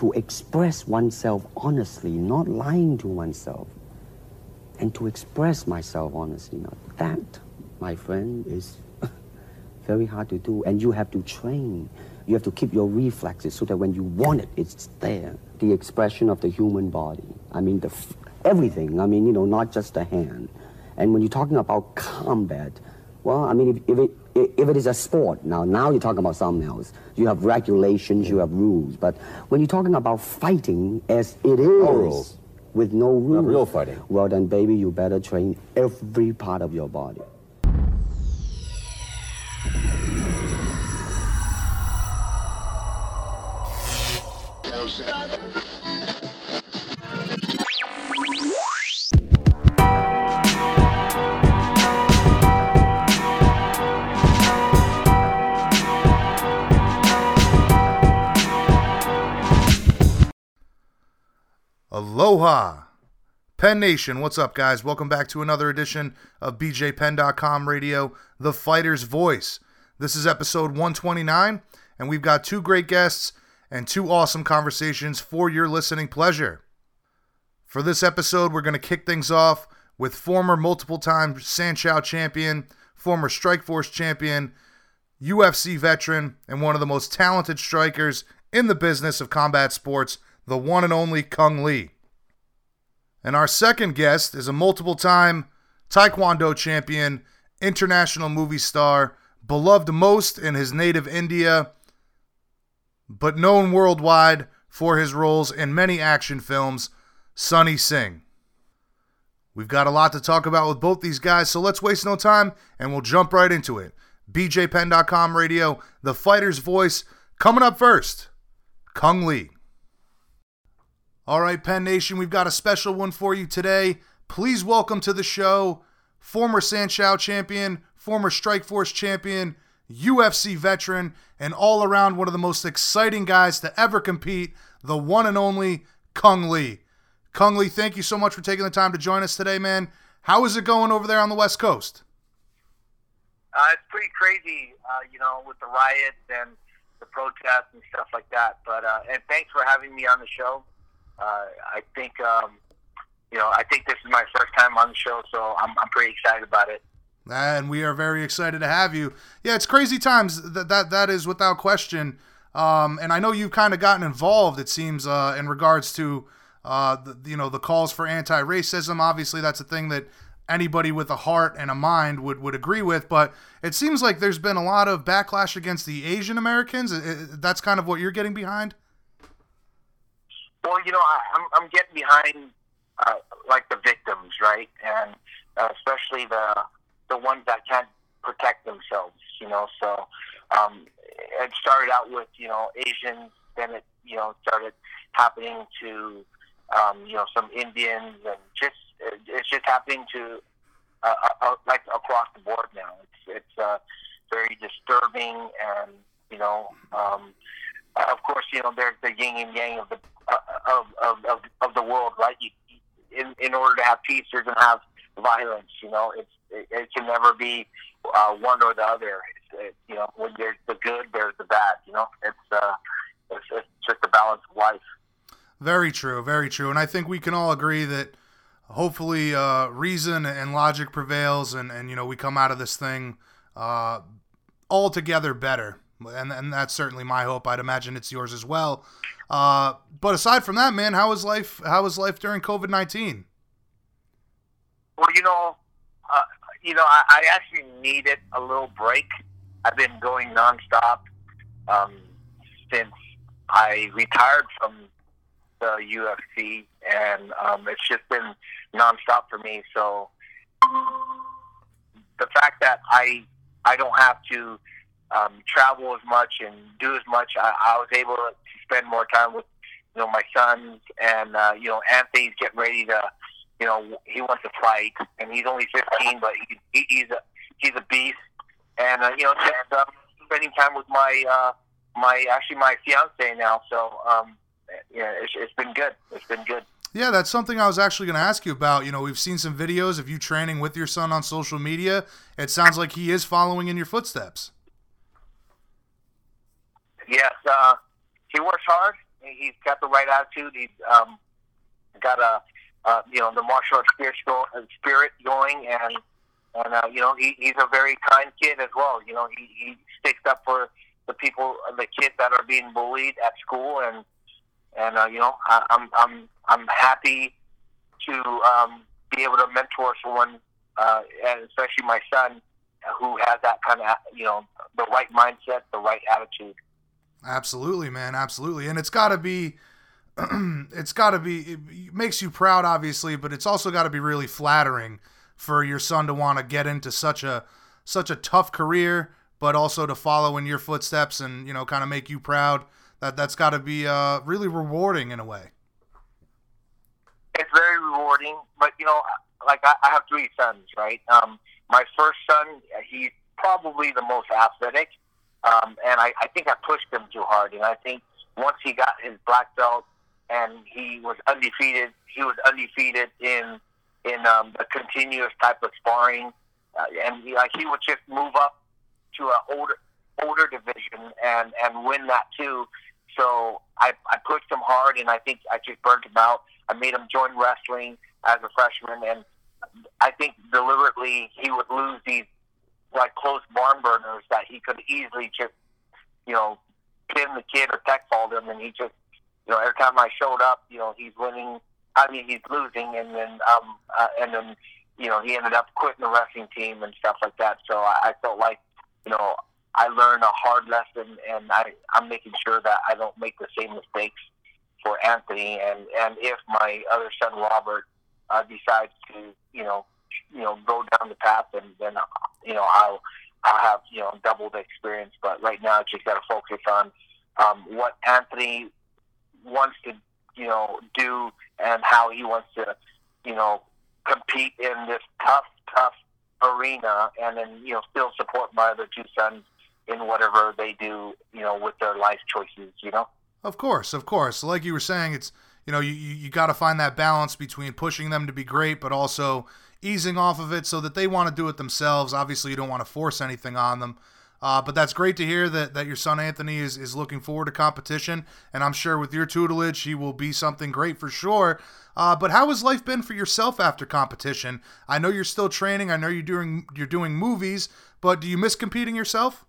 to express oneself honestly, not lying to oneself, and to express myself honestly, now that, my friend, is very hard to do. And you have to train. You have to keep your reflexes so that when you want it, it's there. The expression of the human body. I mean, the everything. I mean, you know, not just the hand. And when you're talking about combat, well, I mean, if, if it if it is a sport now, now you're talking about something else. You have regulations, you have rules. But when you're talking about fighting, as it is, rules. with no rules, real fighting. Well, then, baby, you better train every part of your body. Aloha. Penn Nation, what's up, guys? Welcome back to another edition of BJPenn.com Radio, The Fighter's Voice. This is episode 129, and we've got two great guests and two awesome conversations for your listening pleasure. For this episode, we're going to kick things off with former multiple time Sanshou champion, former Strikeforce champion, UFC veteran, and one of the most talented strikers in the business of combat sports, the one and only Cung Le. And our second guest is a multiple time Taekwondo champion, international movie star, beloved most in his native India, but known worldwide for his roles in many action films, Sonny Singh. We've got a lot to talk about with both these guys, so let's waste no time and we'll jump right into it. BJPenn.com radio, the fighter's voice, coming up first, Cung Le. All right, Penn Nation, we've got a special one for you today. Please welcome to the show former Sanshou champion, former Strikeforce champion, UFC veteran, and all around one of the most exciting guys to ever compete, the one and only Cung Le. Cung Le, thank you so much for taking the time to join us today, man. How is it going over there on the West Coast? Uh, it's pretty crazy, uh, you know, with the riots and the protests and stuff like that. But uh, and thanks for having me on the show. Uh, I think um, you know, I think this is my first time on the show, so I'm I'm pretty excited about it. and we are very excited to have you. Yeah, it's crazy times. That that that is without question. Um, and I know you've kind of gotten involved. It seems uh, in regards to uh, the, you know the calls for anti-racism. Obviously, that's a thing that anybody with a heart and a mind would would agree with. But it seems like there's been a lot of backlash against the Asian Americans. That's kind of what you're getting behind. Well, you know, I, I'm I'm getting behind uh, like the victims, right, and uh, especially the the ones that can't protect themselves. You know, so um, it started out with you know Asians, then it you know started happening to um, you know some Indians, and just it's just happening to uh, uh, like across the board now. It's it's uh, very disturbing, and you know. Um, uh, of course, you know there's the yin and yang of the uh, of, of, of, of the world, right? You, in in order to have peace, you're gonna have violence. You know, it's it, it can never be uh, one or the other. It's, it, you know, when there's the good, there's the bad. You know, it's uh, it's, it's just a balance of life. Very true, very true. And I think we can all agree that hopefully uh, reason and logic prevails and, and you know we come out of this thing uh, all together better. And, and that's certainly my hope. I'd imagine it's yours as well. Uh, but aside from that, man, how was life? How was life during COVID nineteen? Well, you know, uh, you know, I, I actually needed a little break. I've been going nonstop um, since I retired from the UFC, and um, it's just been nonstop for me. So the fact that I I don't have to um, travel as much and do as much, I, I was able to spend more time with you know my sons, and uh, you know Anthony's getting ready to, you know, he wants to fight, and he's only 15, but he, he, he's a he's a beast, and uh, you know um, spending time with my uh, my actually my fiance now, so um, yeah, it's, it's been good. It's been good. Yeah, that's something I was actually going to ask you about. You know, we've seen some videos of you training with your son on social media. It sounds like he is following in your footsteps. Yes, uh, he works hard. He's got the right attitude. He's um, got a, uh, you know, the martial arts spirit, uh, spirit going, and and uh, you know, he, he's a very kind kid as well. You know, he, he sticks up for the people, the kids that are being bullied at school, and and uh, you know, I, I'm I'm I'm happy to um, be able to mentor someone, uh, and especially my son, who has that kind of you know the right mindset, the right attitude. Absolutely, man, absolutely, and it's got to be. it's got to be it makes you proud obviously but it's also got to be really flattering for your son to want to get into such a such a tough career but also to follow in your footsteps and you know kind of make you proud that that's got to be uh, really rewarding in a way. It's very rewarding, but you know, like I, I have three sons, right? Um, my first son, he's probably the most athletic, um, and I, I think I pushed him too hard. And I think once he got his black belt and he was undefeated, he was undefeated in in um, the continuous type of sparring, uh, and he, like he would just move up to an older older division and and win that too. So I, I pushed him hard, and I think I just burned him out. I made him join wrestling as a freshman, and I think deliberately he would lose these like close barn burners that he could easily just, you know, pin the kid or tech fall him, and he just, you know, every time I showed up, you know, he's winning. I mean, he's losing, and then, um, uh, and then, you know, he ended up quitting the wrestling team and stuff like that. So I, I felt like, you know, I learned a hard lesson, and I, I'm making sure that I don't make the same mistakes for Anthony. And and if my other son Robert uh, decides to, you know, you know, go down the path, and then you know I'll I'll have you know double the experience. But right now, just got to focus on um, what Anthony wants to, you know, do and how he wants to, you know, compete in this tough, tough arena, and then you know still support my other two sons in whatever they do, you know, with their life choices, you know? Of course, of course. Like you were saying, it's, you know, you, you got to find that balance between pushing them to be great, but also easing off of it so that they want to do it themselves. Obviously, you don't want to force anything on them. Uh, but that's great to hear that, that your son Anthony is, is looking forward to competition, and I'm sure with your tutelage he will be something great for sure. Uh, but how has life been for yourself after competition? I know you're still training. I know you're doing you're doing movies, but do you miss competing yourself?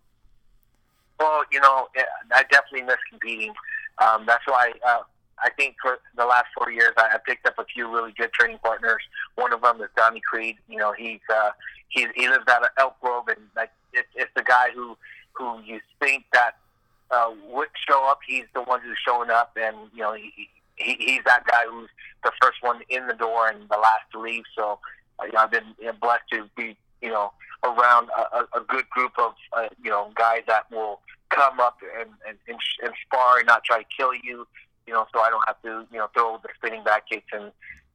Well, you know, I definitely miss competing. Um, that's why uh, I think for the last four years, I, I picked up a few really good training partners. One of them is Donnie Creed. You know, he's uh, he he lives out of Elk Grove, and like it, it's the guy who who you think that uh, would show up. He's the one who's showing up, and you know, he, he he's that guy who's the first one in the door and the last to leave. So, uh, you know, I've been blessed to be you know around a, a good group of uh, you know guys that will come up and, and, and, and spar and not try to kill you. You know, so I don't have to you know throw the spinning back kicks and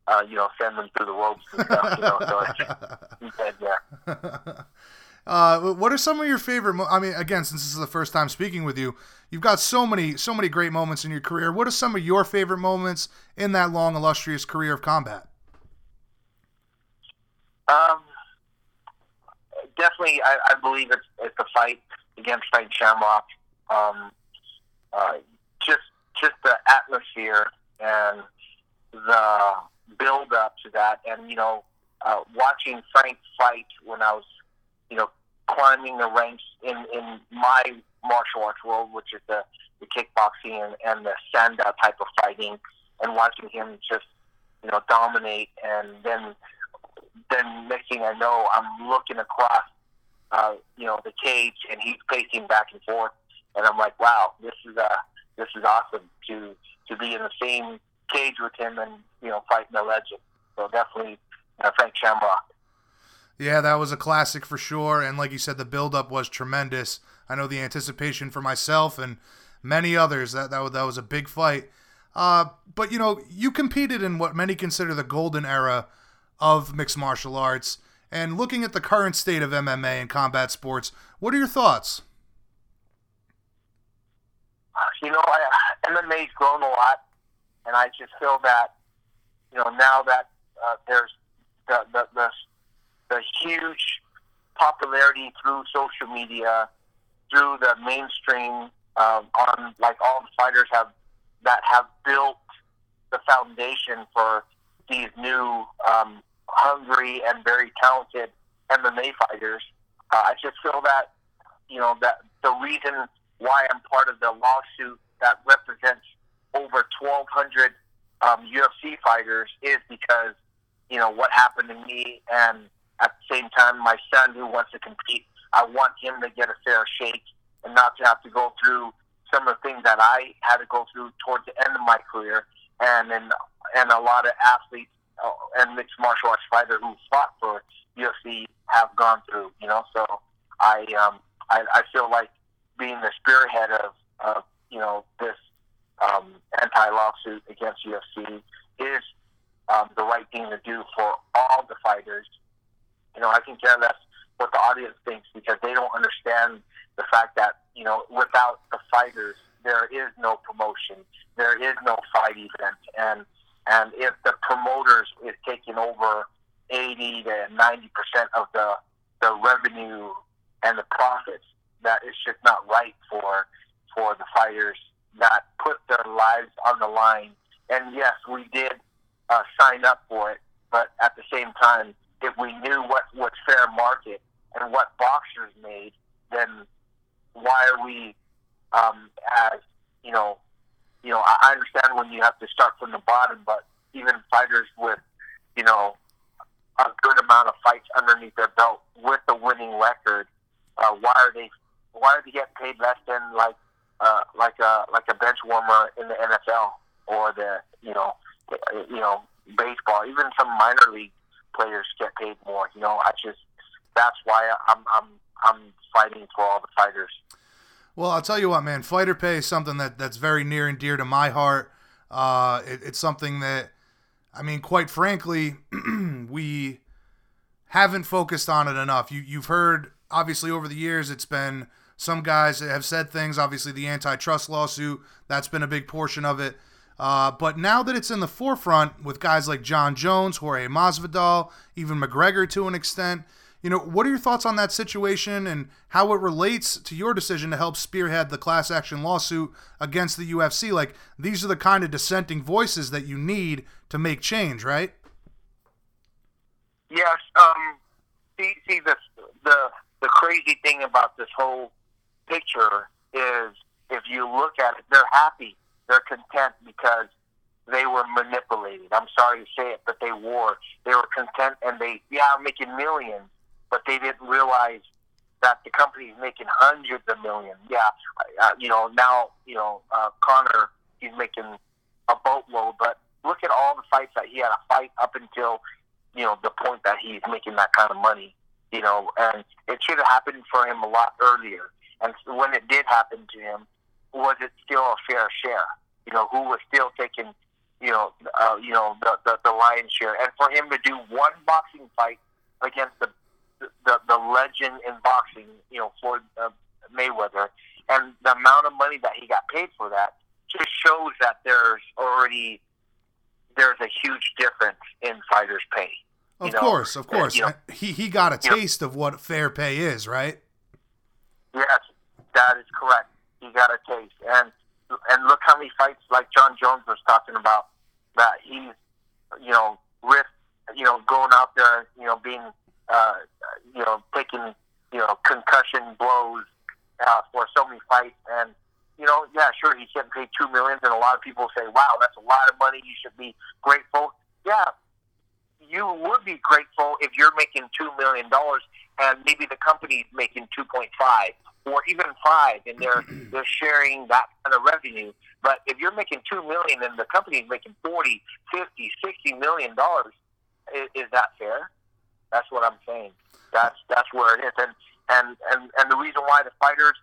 uh, you know send them through the ropes and stuff. You know, so it's, yeah. Uh, what are some of your favorite? Mo- I mean, again, since this is the first time speaking with you, you've got so many, so many great moments in your career. What are some of your favorite moments in that long, illustrious career of combat? Um, definitely, I, I believe it's, it's a fight against Frank Shamrock. Um, uh, just just the atmosphere and the build up to that, and you know, uh, watching Frank fight when I was, you know, climbing the ranks in in my martial arts world, which is the the kickboxing and, and the sanda type of fighting, and watching him just you know dominate, and then then next thing I know, I'm looking across uh, you know, the cage, and he's pacing back and forth. And I'm like, wow, this is uh, this is awesome to to be in the same cage with him and you know fighting a legend. So definitely uh, Frank Shamrock. Yeah, that was a classic for sure. And like you said, the build-up was tremendous. I know the anticipation for myself and many others that that, that was a big fight. Uh, but you know, you competed in what many consider the golden era of mixed martial arts. And looking at the current state of MMA and combat sports, what are your thoughts? You know, I, MMA's grown a lot, and I just feel that you know now that uh, there's the, the the the huge popularity through social media, through the mainstream, um, on like all the fighters have that have built the foundation for these new um, hungry and very talented MMA fighters. Uh, I just feel that you know that the reason why I'm part of the lawsuit that represents over 1,200 um, UFC fighters is because you know what happened to me, and at the same time, my son who wants to compete, I want him to get a fair shake and not to have to go through some of the things that I had to go through towards the end of my career, and and and a lot of athletes uh, and mixed martial arts fighters who fought for UFC have gone through. You know, so I um I, I feel like being the spearhead of, of you know this um, anti lawsuit against UFC is um, the right thing to do for all the fighters. You know, I can care less what the audience thinks because they don't understand the fact that you know without the fighters there is no promotion, there is no fight event, and and if the promoters is taking over eighty to ninety percent of the the revenue and the profits, that is just not right for for the fighters that put their lives on the line. And yes, we did uh, sign up for it, but at the same time, if we knew what was fair market and what boxers made, then why are we um, as you know you know, I understand when you have to start from the bottom, but even fighters with, you know, a good amount of fights underneath their belt with a winning record, uh, why are they why are they get paid less than like uh, like a like a bench warmer in the NFL or the you know you know baseball? Even some minor league players get paid more. You know, I just that's why I'm I'm I'm fighting for all the fighters. Well, I'll tell you what, man. Fighter pay is something that that's very near and dear to my heart. Uh, it, it's something that, I mean, quite frankly, we haven't focused on it enough. You you've heard obviously over the years it's been some guys have said things. Obviously, the antitrust lawsuit that's been a big portion of it. Uh, but now that it's in the forefront with guys like Jon Jones, Jorge Masvidal, even McGregor to an extent, you know, what are your thoughts on that situation and how it relates to your decision to help spearhead the class action lawsuit against the UFC? Like, these are the kind of dissenting voices that you need to make change, right? Yes. Um, see, see the the the crazy thing about this whole picture is, if you look at it, they're happy, they're content because they were manipulated. I'm sorry to say it, but they were. They were content, and they yeah, making millions but they didn't realize that the company is making hundreds of millions. Yeah, uh, you know now you know uh, Conor he's making a boatload, but look at all the fights that he had to fight up until you know the point that he's making that kind of money. You know, and it should have happened for him a lot earlier. And when it did happen to him, was it still a fair share? You know, who was still taking, you know, uh, you know the, the the lion's share, and for him to do one boxing fight against the the the legend in boxing, you know, Floyd uh, Mayweather, and the amount of money that he got paid for that just shows that there's already there's a huge difference in fighters' pay. Of know? course, of course. You know, he he got a taste know, of what fair pay is, right? Yes, that is correct. He got a taste, and and look how many fights like Jon Jones was talking about that he's you know risk you know going out there you know being uh, you know, taking, you know, concussion blows uh, for so many fights. And, you know, yeah, sure, he's getting paid $2 million, and a lot of people say, wow, that's a lot of money. You should be grateful. Yeah, you would be grateful if you're making $2 million and maybe the company's making 2.5 or even 5 and they're they're sharing that kind of revenue but if you're making 2 million and the company's making 40 50 60 million dollars is, is that fair that's what I'm saying. That's that's where it is, and and and and the reason why the fighters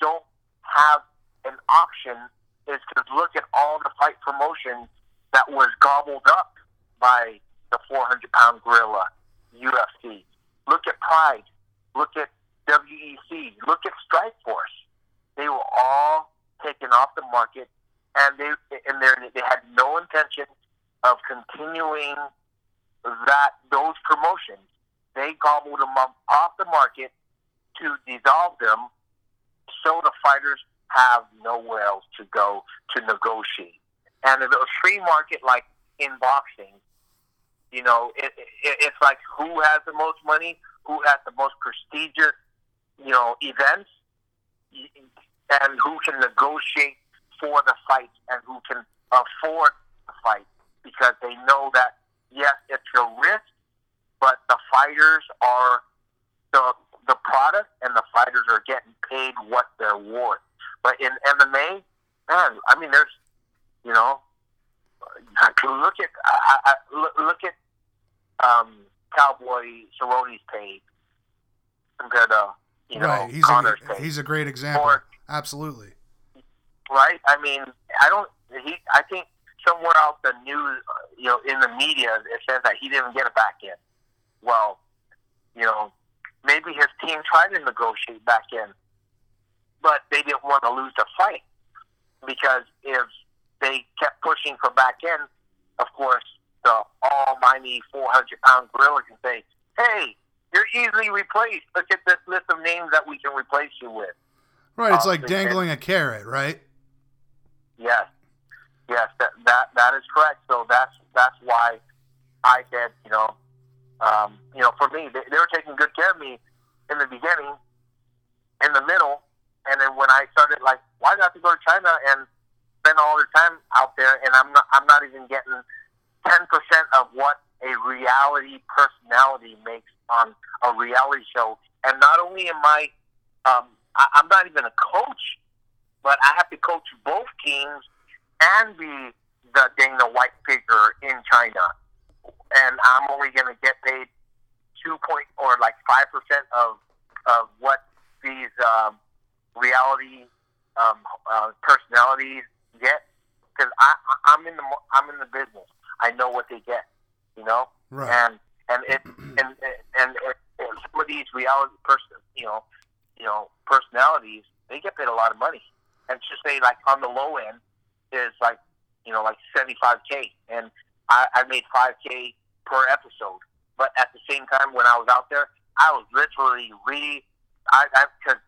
don't have an option is to look at all the fight promotion that was gobbled up by the 400 pound gorilla, UFC. Look at Pride. Look at WEC. Look at Strikeforce. They were all taken off the market, and they and they had no intention of continuing that those promotions. They gobbled them up off the market to dissolve them, so the fighters have nowhere else to go to negotiate. And in a free market like in boxing, you know, it, it, it's like who has the most money, who has the most prestigious, you know, events, and who can negotiate for the fight and who can afford the fight because they know that yes, it's a risk, but the fighters are the the product and the fighters are getting paid what they're worth. But in MMA, man, I mean, there's, you know, look at I, I, look at um, Cowboy Cerrone's pay compared to you know right. he's Conor's a, pay. He's a great example. Or, Absolutely. Right. I mean, I don't. He. I think somewhere out the news, you know, in the media, it says that he didn't get it back in. Well, you know, maybe his team tried to negotiate back in, but they didn't want to lose the fight because if they kept pushing for back in, of course, the almighty 400 pound gorilla can say, hey, you're easily replaced. Look at this list of names that we can replace you with. Right, it's uh, like dangling a carrot, right? Yes, yes, that that that is correct. So that's that's why I said, you know, um, you know, for me, they, they were taking good care of me in the beginning, in the middle, and then when I started, like, why do I have to go to China and spend all the time out there, and I'm not, I'm not even getting ten percent of what a reality personality makes on a reality show. And not only am I, um, I I'm not even a coach, but I have to coach both teams and be the Dana White figure in China and I'm only going to get paid two point or like five percent of of what these um, reality um, uh, personalities get because I, I I'm in the I'm in the business. I know what they get, you know, right. and and it and and, and, and some of these reality person you know you know personalities they get paid a lot of money, and just say like on the low end is like you know like seventy five k, and I, I made five k per episode. But at the same time, when I was out there, I was literally re, I because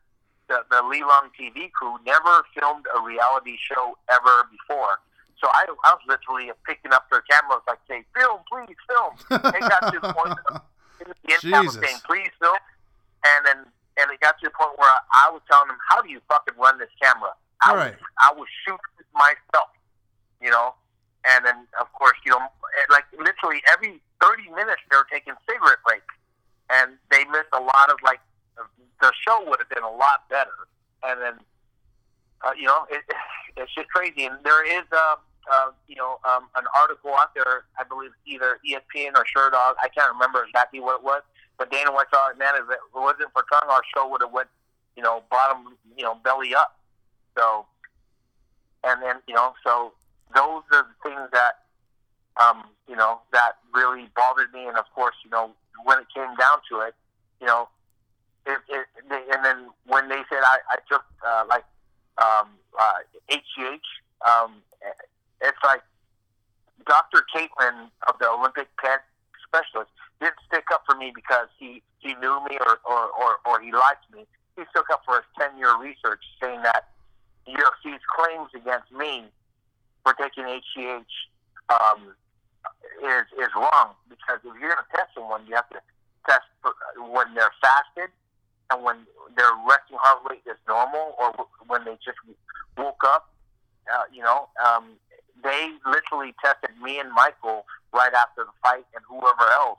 the the Long TV crew never filmed a reality show ever before. So I, I was literally picking up their cameras like, say, film, please, film. They got to the point, the Jesus. saying, please, film. And then, and it got to the point where I, I was telling them, how do you fucking run this camera? I All right. was, I was shooting myself, you know. And then, of course, you know, like literally every 30 minutes they were taking cigarette breaks. And they missed a lot of, like, the show would have been a lot better. And then, uh, you know, it, it's just crazy. And there is, uh, uh, you know, um, an article out there, I believe either ESPN or Sherdog, I can't remember exactly what it was, but Dana White saw it, man, if it wasn't for Cung, our show would have went, you know, bottom, you know, belly up. So, and then, you know, so those are the things that um, you know that really bothered me. And of course, you know when it came down to it, you know, it, it, and then when they said I, I took uh, like um, uh, HGH, um, it's like Dr. Catlin of the Olympic Pet Specialist didn't stick up for me because he, he knew me or, or, or, or he liked me. He stuck up for his 10 year research saying that UFC's claims against me for taking HGH um, is is wrong because if you're going to test someone, you have to test when they're fasted and when their resting heart rate is normal, or when they just woke up. Uh, you know, um, they literally tested me and Michael right after the fight, and whoever else.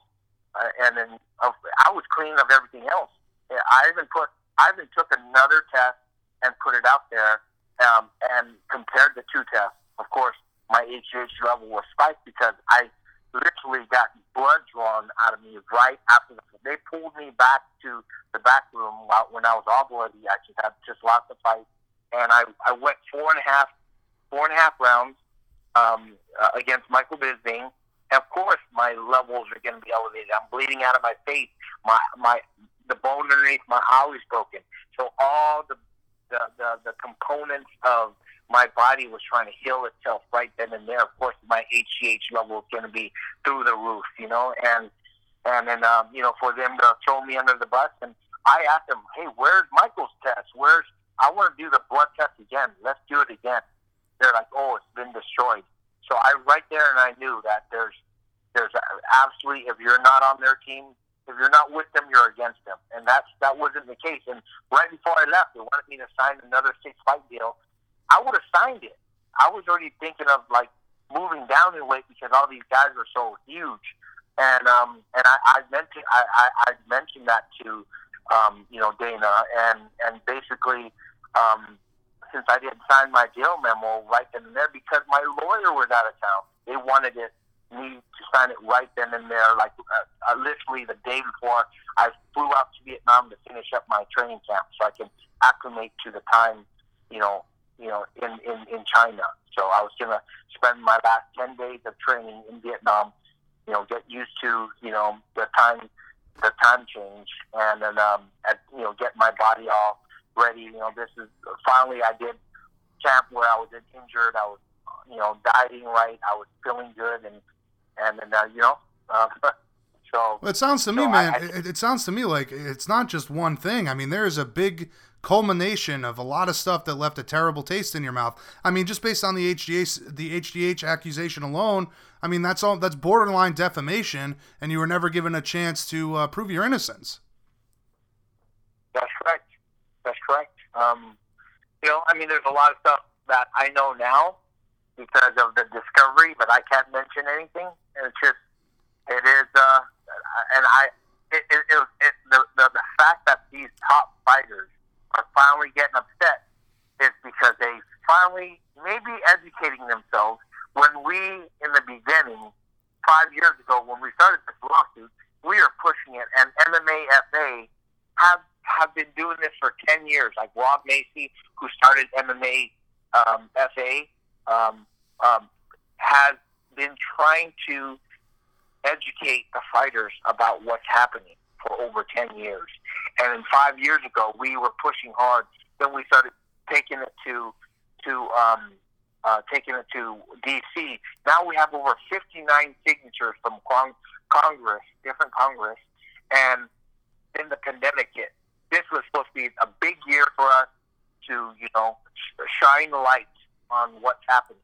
Uh, and then uh, I was clean of everything else. I even put, I even took another test and put it out there, um, and compared the two tests of course, my HGH level was spiked because I literally got blood drawn out of me right after the, they pulled me back to the back room when I was all bloody. I just had just lost the fight, and I I went four and a half four and a half rounds um, uh, against Michael Bisping. Of course, my levels are going to be elevated. I'm bleeding out of my face. My my the bone underneath my eye is broken. So all the the, the the components of my body was trying to heal itself right then and there. Of course, my HGH level is going to be through the roof, you know, and and then um, you know for them to throw me under the bus. And I asked them, hey, where's Michael's test? Where's I want to do the blood test again. Let's do it again. They're like, oh, it's been destroyed. So I right there and I knew that there's there's absolutely if you're not on their team, if you're not with them, you're against them, and that's that wasn't the case. And right before I left, they wanted me to sign another six fight deal. I would have signed it. I was already thinking of like moving down in weight because all these guys are so huge. And um and I, I mentioned I, I, I mentioned that to um, you know, Dana and and basically um since I didn't sign my deal memo right then and there because my lawyer was out of town. They wanted it me to sign it right then and there, like uh, uh, literally the day before I flew out to Vietnam to finish up my training camp, so I can acclimate to the time, you know, you know, in in in China. So I was gonna spend my last ten days of training in Vietnam, you know, get used to you know the time the time change, and then um, at, you know get my body all ready. You know, this is finally I did camp where I was injured. I was you know dieting right. I was feeling good, and and then uh, you know. Uh, so well, it sounds to me, man. I, it, it sounds to me like it's not just one thing. I mean, there is a big culmination of a lot of stuff that left a terrible taste in your mouth. I mean, just based on the HGH the HGH accusation alone, I mean that's all that's borderline defamation, and you were never given a chance to uh, prove your innocence. That's correct. That's correct. Um, you know, I mean, there's a lot of stuff that I know now because of the discovery, but I can't mention anything. And it's just, it is, uh, and I, it, it, it, it the, the the fact that these top fighters are finally getting upset is because they finally may be educating themselves. When we, in the beginning, five years ago, when we started this lawsuit, we are pushing it, and MMA FA have have been doing this for ten years. Like Rob Maysey, who started MMA um, FA, um, um, has been trying to educate the fighters about what's happening for over 10 years. And then five years ago, we were pushing hard. Then we started taking it to to um, uh, taking it to D.C. Now we have over 59 signatures from Cong- Congress, different Congress, and then the pandemic hit. This was supposed to be a big year for us to, you know, shine light on what's happening.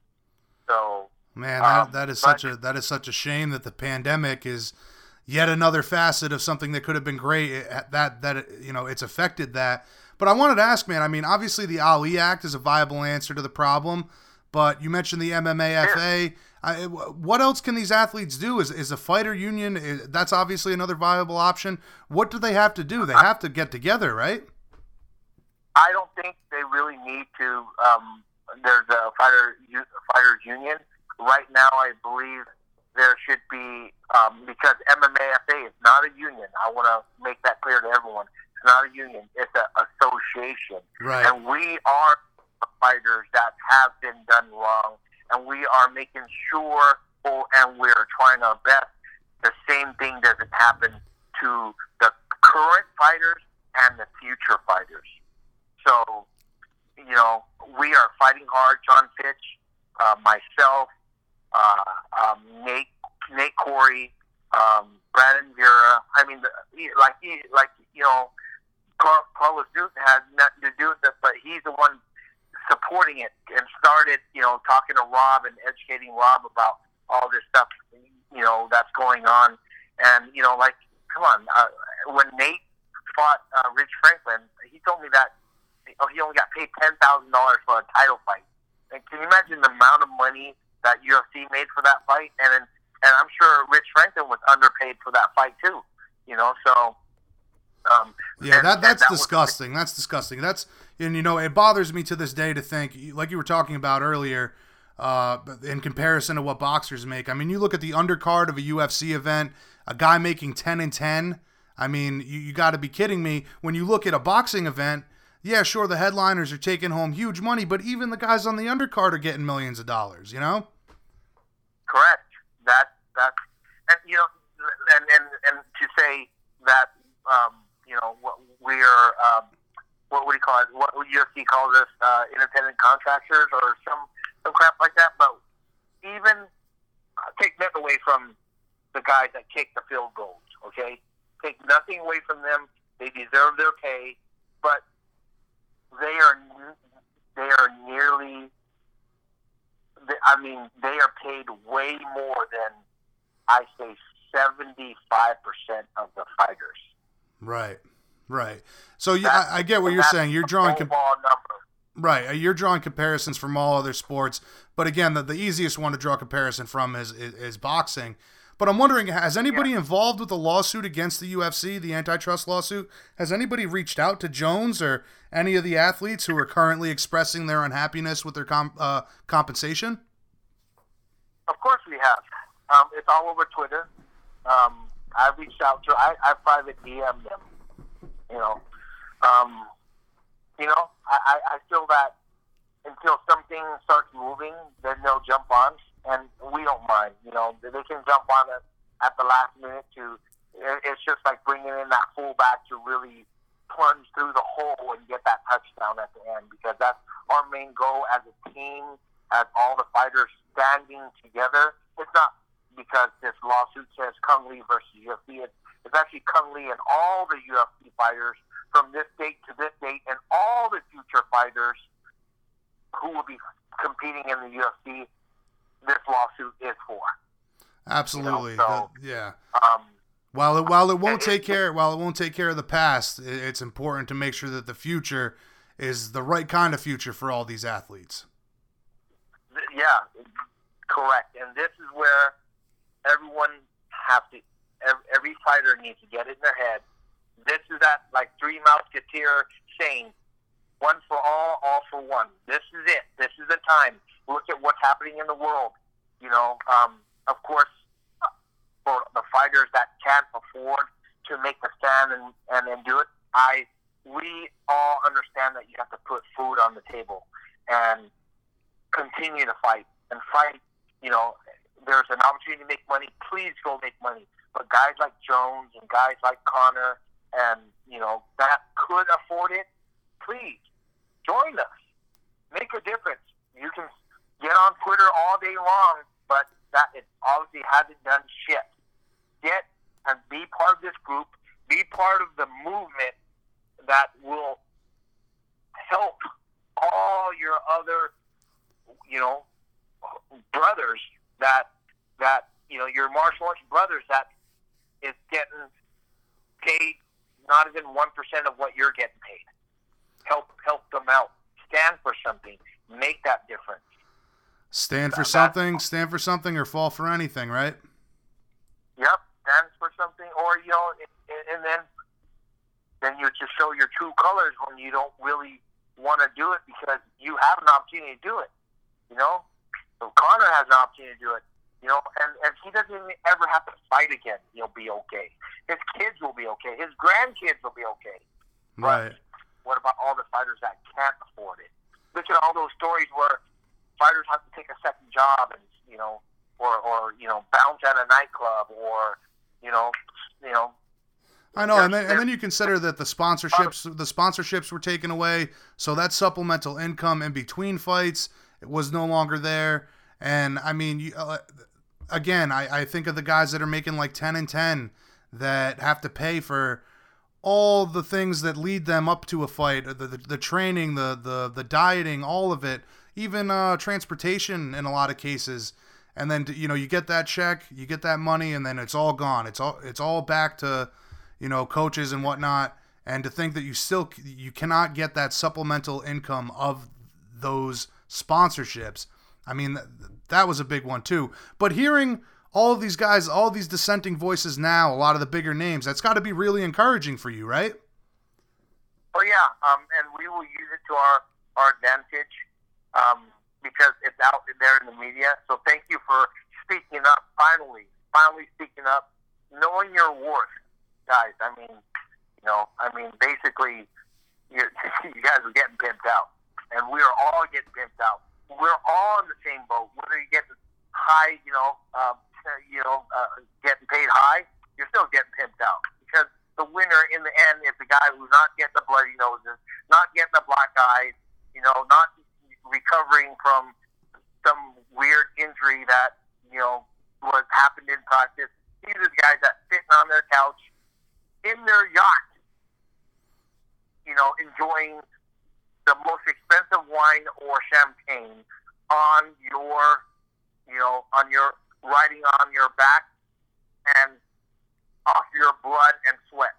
So, man, that, um, that is such a that is such a shame that the pandemic is yet another facet of something that could have been great. That that you know it's affected that. But I wanted to ask, man. I mean, obviously the Ali Act is a viable answer to the problem, but you mentioned the MMAFA. I, what else can these athletes do? Is is a fighter union? Is, that's obviously another viable option. What do they have to do? They have to get together, right? I don't think they really need to. Um, there's a fighter fighters union right now. I believe there should be um, because MMAFA is not a union. I want to make that clear to everyone. It's not a union. It's an association, right. and we are fighters that have been done wrong, and we are making sure, oh, and we're trying our best. The same thing doesn't happen to the current fighters and the future fighters. So, you know, we are fighting hard. John Fitch, uh, myself, uh, um, Nate, Nate Quarry, um, Brandon Vera. I mean, the, like like you know, Carl, Carlos Newton has nothing to do with this, but he's the one supporting it and started, you know, talking to Rob and educating Rob about all this stuff, you know, that's going on. And you know, like, come on, uh, when Nate fought uh, Rich Franklin, he told me that oh, he only got paid ten thousand dollars for a title fight. And can you imagine the amount of money that UFC made for that fight, and and I'm sure Rich Franklin was underpaid for that fight too. You know, so. Um, yeah, and, that that's that disgusting. Was, that's disgusting. That's and you know it bothers me to this day to think, like you were talking about earlier, uh, in comparison to what boxers make. I mean, you look at the undercard of a UFC event, a guy making ten and ten. I mean, you, you got to be kidding me. When you look at a boxing event, yeah, sure, the headliners are taking home huge money, but even the guys on the undercard are getting millions of dollars. You know? Correct. That that and you know, and and and to say that um, you know we're um, what would you call it? What UFC calls us uh, independent contractors or some some crap like that. But even uh, take that away from the guys that kick the field goals. Okay, take nothing away from them. They deserve their pay, but they are they are nearly. I mean, they are paid way more than I say seventy five percent of the fighters. Right, right. So yeah, I, I, get what you're saying. You're drawing. Com- Right, uh, you're drawing comparisons from all other sports, but again, the, the easiest one to draw comparison from is, is, is boxing. But I'm wondering, has anybody yeah. involved with the lawsuit against the UFC, the antitrust lawsuit? Has anybody reached out to Jones or any of the athletes who are currently expressing their unhappiness with their com- uh, compensation? Of course, we have. Um, it's all over Twitter. Um, I reached out to. I, I private DM them. You know, um, you know, I, I feel that until something starts moving, then they'll jump on and we don't mind. You know, they can jump on it at the last minute to. It's just like bringing in that fullback to really plunge through the hole and get that touchdown at the end because that's our main goal as a team, as all the fighters standing together. It's not because this lawsuit says Cung Le versus UFC. It's, it's actually Cung Le and all the UFC fighters from this date to this date and all the future fighters who will be competing in the UFC this lawsuit is for. Absolutely. You know, so, yeah. Um, while it while it won't take care while it won't take care of the past, it's important to make sure that the future is the right kind of future for all these athletes. Yeah, correct. And this is where everyone has to every, every fighter needs to get it in their head. This is that like three musketeer saying, one for all, all for one. This is it. This is the time look at what's happening in the world. You know, um, of course, for the fighters that can't afford to make the stand and, and, and do it, I we all understand that you have to put food on the table and continue to fight and fight. You know, there's an opportunity to make money. Please go make money. But guys like Jones and guys like Conor and you know that could afford it, please join us. Make a difference. You can get on Twitter all day long, but that it obviously hasn't done shit. Get and be part of this group, be part of the movement that will help all your other, you know, brothers that that you know your martial arts brothers that is getting paid not even one percent of what you're getting paid. Help help them out. Stand for something. Make that difference. Stand for something, stand for something, or fall for anything, right? Yep, stand for something, or you know, and, then then you just show your true colors when you don't really want to do it because you have an opportunity to do it. You know, so Conor has an opportunity to do it. You know, and and he doesn't even ever have to fight again. He'll be okay. His kids will be okay. His grandkids will be okay. Right. But what about all the fighters that can't afford it? Look at all those stories where fighters have to take a second job and you know, or or you know, bounce at a nightclub or you know, you know. I know, and then, and then you consider that the sponsorships the sponsorships were taken away, so that supplemental income in between fights was no longer there. And I mean, you, uh, again, I, I think of the guys that are making like ten and ten that have to pay for all the things that lead them up to a fight, the the, the training, the the the dieting, all of it even uh, transportation in a lot of cases. And then you know you get that check, you get that money, and then it's all gone. It's all it's all back to you know coaches and whatnot. And to think that you still you cannot get that supplemental income of those sponsorships. I mean that was a big one too. But hearing all of these guys, all these dissenting voices now, a lot of the bigger names, that's got to be really encouraging for you, right? Oh yeah, um, and we will use it to our our advantage um, because it's out there in the media. So thank you for speaking up. Finally, finally speaking up, knowing your worth, guys. I mean, you know, I mean, basically, you, you guys are getting pimped out, and we are all getting pimped out. We're all in the same boat. Whether you get high, you know, uh, you know, uh, getting paid high, you're still getting pimped out because the winner in the end is the guy who's not getting the bloody noses, not getting the black eyes, you know, not recovering from some weird injury that you know was happened in practice. These are the guys that sitting on their couch in their yacht, you know, enjoying the most expensive wine or champagne on your, you know, on your riding on your back and off your blood and sweat.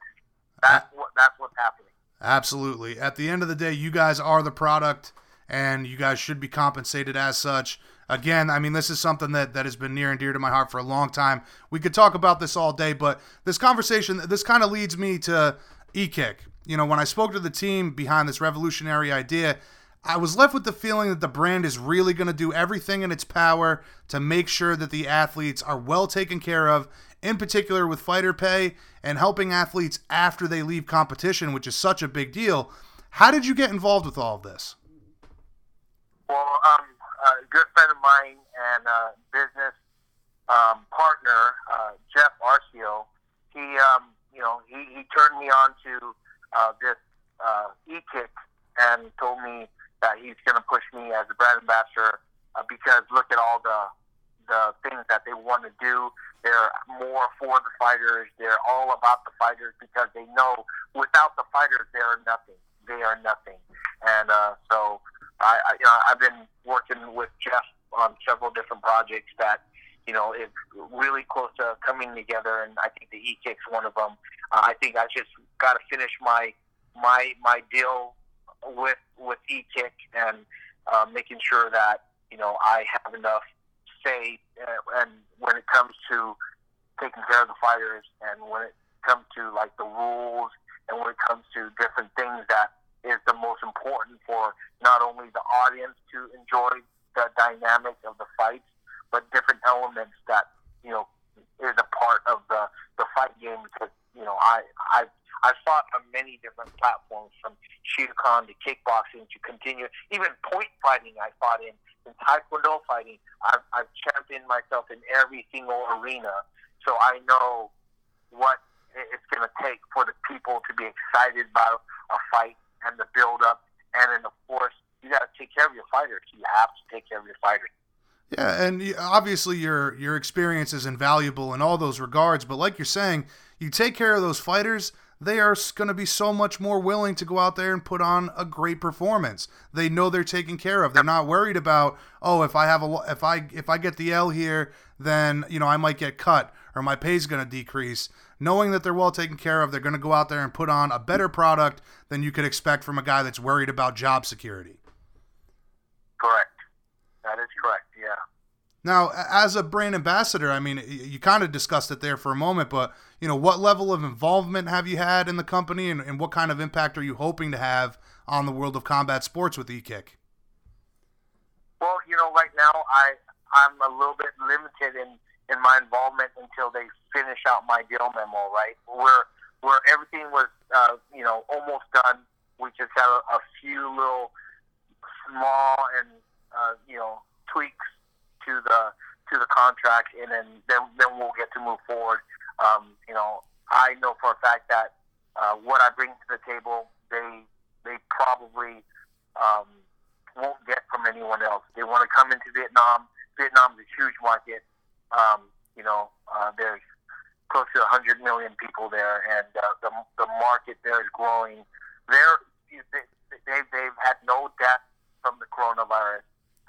That's what that's what's happening. Absolutely. At the end of the day, you guys are the product and you guys should be compensated as such. Again, I mean, this is something that, that has been near and dear to my heart for a long time. We could talk about this all day, but this conversation, this kind of leads me to e-kick. You know, when I spoke to the team behind this revolutionary idea, I was left with the feeling that the brand is really going to do everything in its power to make sure that the athletes are well taken care of, in particular with fighter pay and helping athletes after they leave competition, which is such a big deal. How did you get involved with all of this? Well, um, a good friend of mine and business um, partner, uh, Jeff Arcio, he, um, you know, he, he turned me on to uh, this uh, e-kick and told me that he's going to push me as a brand ambassador uh, because look at all the the things that they want to do. They're more for the fighters. They're all about the fighters because they know without the fighters, they are nothing. They are nothing. And uh, so I, I, you know, I've been working with Jeff on several different projects that you know is really close to coming together, and I think the E Kick's one of them. Uh, I think I just got to finish my my my deal with with E Kick and uh, making sure that you know I have enough say uh, and when it comes to taking care of the fighters and when it comes to like the rules and when it comes to different things that is the most important for not only the audience to enjoy the dynamic of the fights, but different elements that you know is a part of the the fight game. Because you know, I I I fought on many different platforms, from Shotokan to kickboxing to continue, even point fighting. I fought in in Taekwondo fighting. I've I've championed myself in every single arena, so I know what it's going to take for the people to be excited about a fight and the build up, and then of course you got to take care of your fighters. You have to take care of your fighters. Yeah, and obviously your your experience is invaluable in all those regards. But like you're saying, you take care of those fighters, they are going to be so much more willing to go out there and put on a great performance. They know they're taken care of. They're not worried about oh if I have a if I if I get the L here, then you know I might get cut or my pay's going to decrease knowing that they're well taken care of, they're going to go out there and put on a better product than you could expect from a guy that's worried about job security. Correct. That is correct. Yeah. Now, as a brand ambassador, I mean, you kind of discussed it there for a moment, but you know, what level of involvement have you had in the company, and, and what kind of impact are you hoping to have on the world of combat sports with eKick? Well, you know, right now I I'm a little bit limited in in my involvement until they finish out my deal memo, right? Where where everything was, uh, you know, almost done. We just had a, a few little small and uh, you know tweaks to the to the contract, and then then, then we'll get to move forward. Um, you know, I know for a fact that uh, what I bring to the table, they they probably um, won't get from anyone else. They want to come into Vietnam. Vietnam is a huge market. Um, you know, uh, there's close to 100 million people there, and uh, the the market there is growing. They're, they, they've they've had no death from the coronavirus.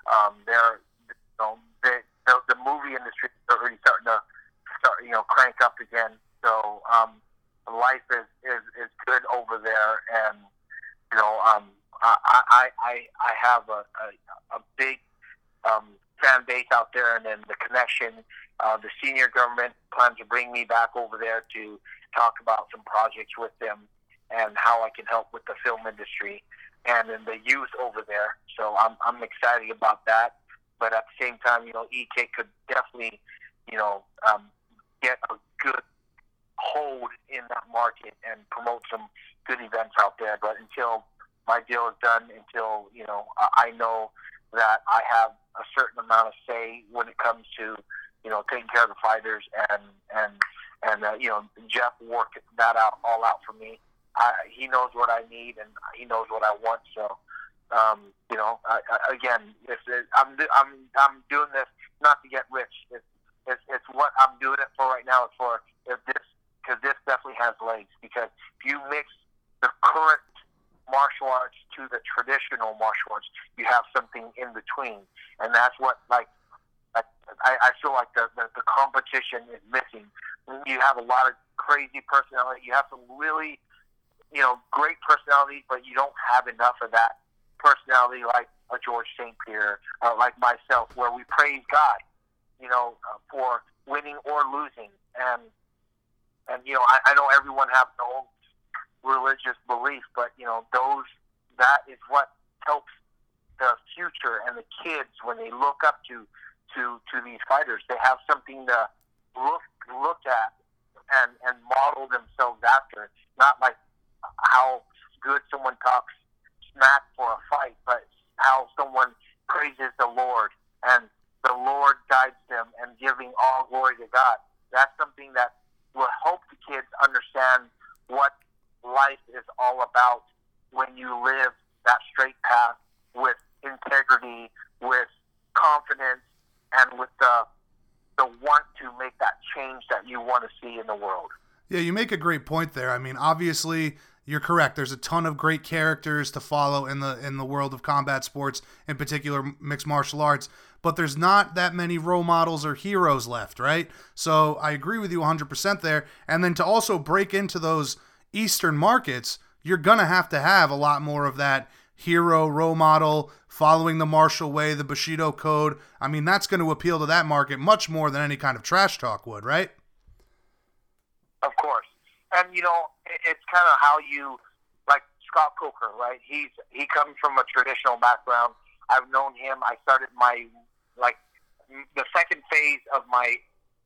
Um, they're you know they, the the movie industry is already starting to start you know crank up again. So um, life is, is is good over there, and you know um, I I I I have a a, a big um, fan base out there, and then the connection. Uh, the senior government plans to bring me back over there to talk about some projects with them and how I can help with the film industry and then the youth over there. So I'm I'm excited about that. But at the same time, you know, EK could definitely, you know, um, get a good hold in that market and promote some good events out there. But until my deal is done until you know I know that I have a certain amount of say when it comes to you know taking care of the fighters and and and uh, you know Jeff worked that out all out for me. I, he knows what I need and he knows what I want. So um, you know, I, I, again, if it, I'm I'm I'm doing this not to get rich. It's, it's it's what I'm doing it for right now. It's for if this because this definitely has legs. Because if you mix the current martial arts to the traditional martial arts, you have something in between, and that's what like I, I feel like the, the the competition is missing. You have a lot of crazy personality. You have some really, you know, great personality, but you don't have enough of that personality like a George St. Pierre, uh, like myself, where we praise God, you know, uh, for winning or losing, and and you know, I, I know everyone has no religious belief, but you know, those that is what helps the future and the kids when they look up to to to these fighters. They have something to look look at and and model themselves after, not like how good someone talks smack for a fight, but how someone praises the Lord and the Lord guides them and giving all glory to God. That's something that will help the kids understand what life is all about when you live that straight path with integrity, with confidence, and with the the want to make that change that you want to see in the world. Yeah, you make a great point there. I mean, obviously, you're correct. There's a ton of great characters to follow in the in the world of combat sports, in particular mixed martial arts. But there's not that many role models or heroes left, right? So I agree with you 100% there. And then to also break into those Eastern markets, you're gonna have to have a lot more of that hero role model following the martial way, the Bushido code. I mean, that's going to appeal to that market much more than any kind of trash talk would, right? Of course, and you know, it's kind of how you like Scott Coker, right? He's he comes from a traditional background. I've known him. I started my like the second phase of my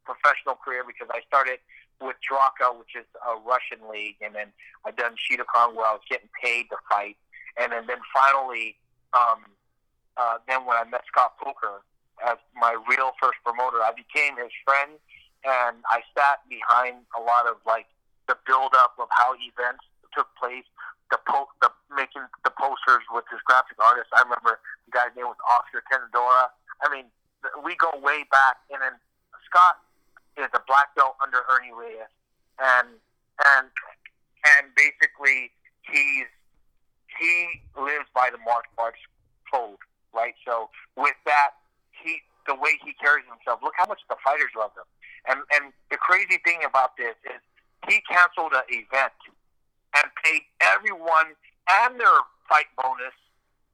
professional career because I started with Draka, which is a Russian league, and then I done Kong where I was getting paid to fight, and then then finally, um, uh, then when I met Scott Coker as my real first promoter, I became his friend, and I sat behind a lot of like the build up of how events took place, the po- the making the posters with his graphic artist. I remember the guy's name was Oscar Tenadora. I mean, we go way back, and then Scott is a black belt under Ernie Reyes, and and and basically he's he lives by the martial arts code, right? So with that, he the way he carries himself. Look how much the fighters love him. And and the crazy thing about this is he canceled an event and paid everyone and their fight bonus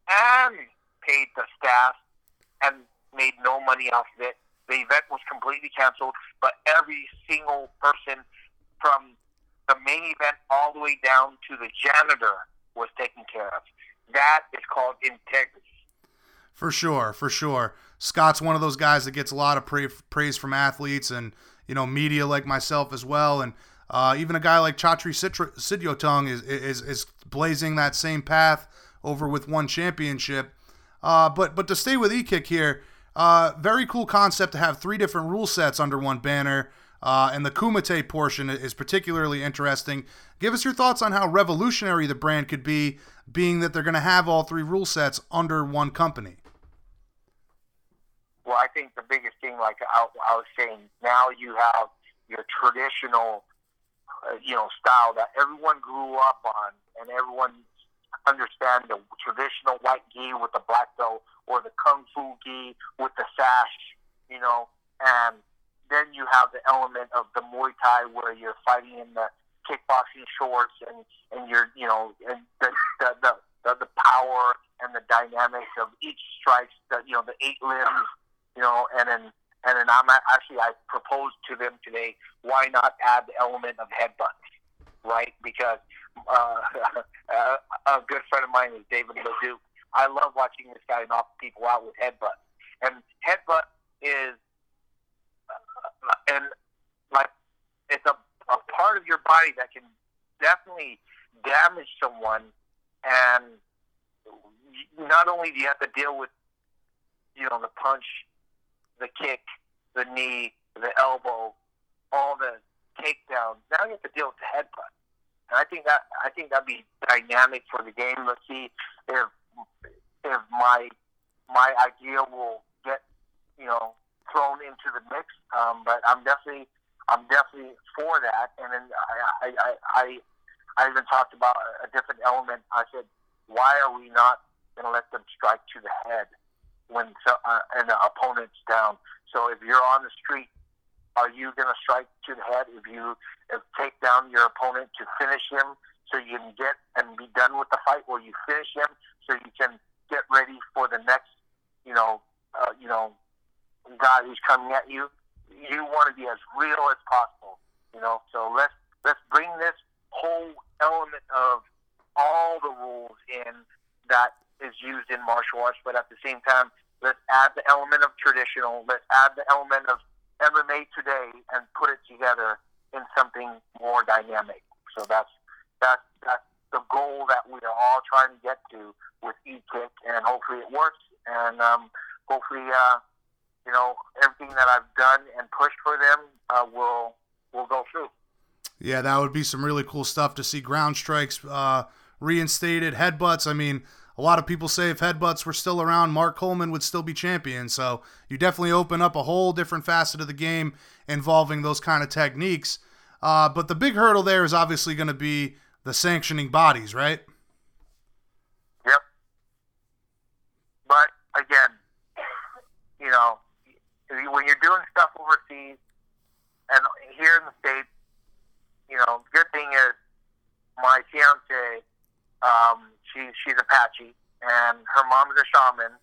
and paid the staff and made no money off of it. The event was completely canceled, but every single person from the main event all the way down to the janitor was taken care of. That is called integrity. For sure, for sure. Scott's one of those guys that gets a lot of praise from athletes and you know media like myself as well, and uh, even a guy like Chatri Sityodtong is, is is blazing that same path over with one championship. Uh, but but to stay with E-Kick here, uh, very cool concept to have three different rule sets under one banner. Uh, and the Kumite portion is particularly interesting. Give us your thoughts on how revolutionary the brand could be, being that they're going to have all three rule sets under one company. Well, I think the biggest thing, like I, I was saying, now you have your traditional, uh, you know, style that everyone grew up on, and everyone understand the traditional white gi with the black belt or the kung fu gi with the sash, you know, and then you have the element of the Muay Thai where you're fighting in the kickboxing shorts and and you're you know and the the the, the, the power and the dynamics of each strikes the you know the eight limbs you know and then and then I'm actually I proposed to them today why not add the element of headbutts right? Because uh, a good friend of mine is David Leduc. I love watching this guy knock people out with headbutts. And headbutt is and like it's a, a part of your body that can definitely damage someone. And not only do you have to deal with, you know, the punch, the kick, the knee, the elbow, all the takedowns. Now you have to deal with the headbutt. And I think that I think that'd be dynamic for the game. Let's see if if my my idea will get you know thrown into the mix. Um, but I'm definitely I'm definitely for that. And then I I I I, even talked about a different element. I said, why are we not going to let them strike to the head when so, uh, the opponent's down? So if you're on the street, are you going to strike to the head? If you if take down your opponent to finish him, so you can get and be done with the fight, or you finish him so you can get ready for the next, you know, uh, you know, guy who's coming at you. You want to be as real as possible, you know. So let's let's bring this whole element of all the rules in that is used in martial arts, but at the same time, let's add the element of traditional. Let's add the element of MMA today and put it together in something more dynamic. So that's that's that's the goal that we are all trying to get to with E-Kick, and hopefully it works. And um, hopefully, uh, you know, everything that I've done and pushed for them uh, will will go through. Yeah, that would be some really cool stuff to see ground strikes uh, reinstated, headbutts. I mean, a lot of people say if headbutts were still around, Mark Coleman would still be champion. So you definitely open up a whole different facet of the game involving those kind of techniques. Uh, but the big hurdle there is obviously going to be the sanctioning bodies, right? Yep. But again, you know, when you're doing stuff overseas and here in the states, you know, good thing is my fiance, um, she she's Apache and her mom's a shaman.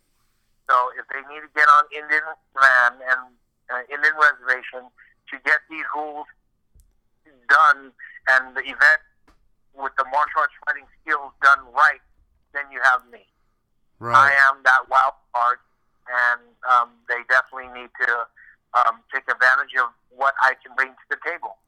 So if they need to get on Indian land and uh, Indian reservation to get these rules done and the event with the martial arts fighting skills done right, then you have me. Right. I am that wild card, and um, they definitely need to um, take advantage of what I can bring to the table.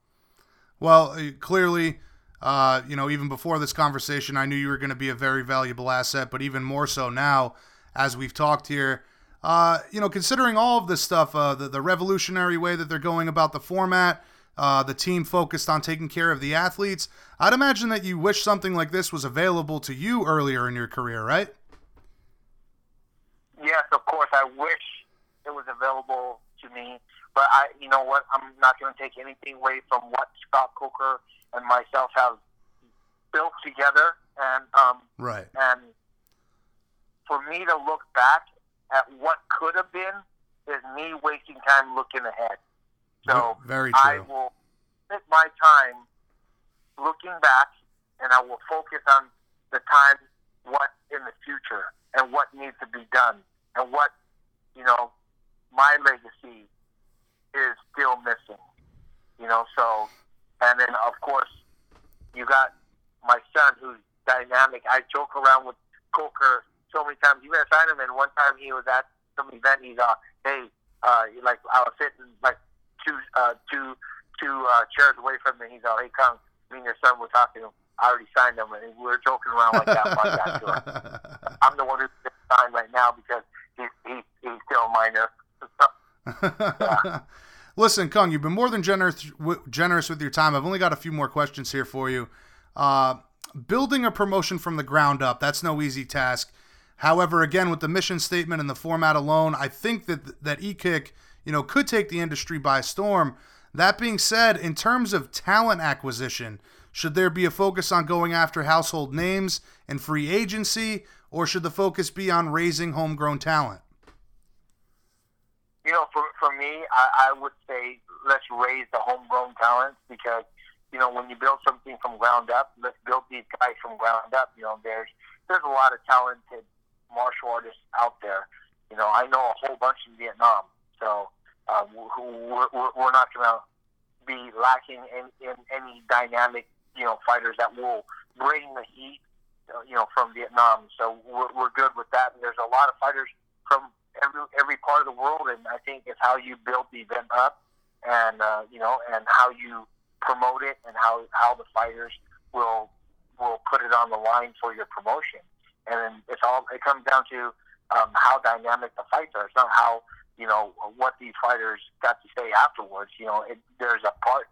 Well, uh, clearly, uh, you know, even before this conversation, I knew you were going to be a very valuable asset, but even more so now, as we've talked here. Uh, you know, considering all of this stuff, uh, the, the revolutionary way that they're going about the format, uh, the team focused on taking care of the athletes. I'd imagine that you wish something like this was available to you earlier in your career, right? Yes, of course. I wish it was available to me, but I, you know what? I'm not going to take anything away from what Scott Coker and myself have built together, and um, right. And for me to look back at what could have been is me wasting time looking ahead. So very true. I will spend my time looking back, and I will focus on the time, what in the future, and what needs to be done, and what you know my legacy is still missing. You know, so and then of course you got my son who's dynamic. I joke around with Coker so many times. Even at Siderman, one time he was at some event. He's uh, hey, uh, like I was sitting like two uh, two two uh, chairs away from me. He's all, "Hey, come, me and your son were talking. I already signed him, and we were joking around like that. To him. I'm the one who's signed right now because he's he's, he's still a minor. Listen, Cung, you've been more than generous generous with your time. I've only got a few more questions here for you. Uh, building a promotion from the ground up, that's no easy task. However, again, with the mission statement and the format alone, I think that that e-kick you know, could take the industry by storm. That being said, in terms of talent acquisition, should there be a focus on going after household names and free agency, or should the focus be on raising homegrown talent? You know, for, for me, I, I would say let's raise the homegrown talent because, you know, when you build something from ground up, let's build these guys from ground up. You know, there's there's a lot of talented martial artists out there. You know, I know a whole bunch in Vietnam. So um, we're, we're not going to be lacking in, in any dynamic, you know, fighters that will bring the heat, uh, you know, from Vietnam. So we're, we're good with that. And there's a lot of fighters from every every part of the world, and I think it's how you build the event up, and uh, you know, and how you promote it, and how how the fighters will will put it on the line for your promotion. and it's all it comes down to um, how dynamic the fights are. It's not how you know what these fighters got to say afterwards. You know, it, there's a part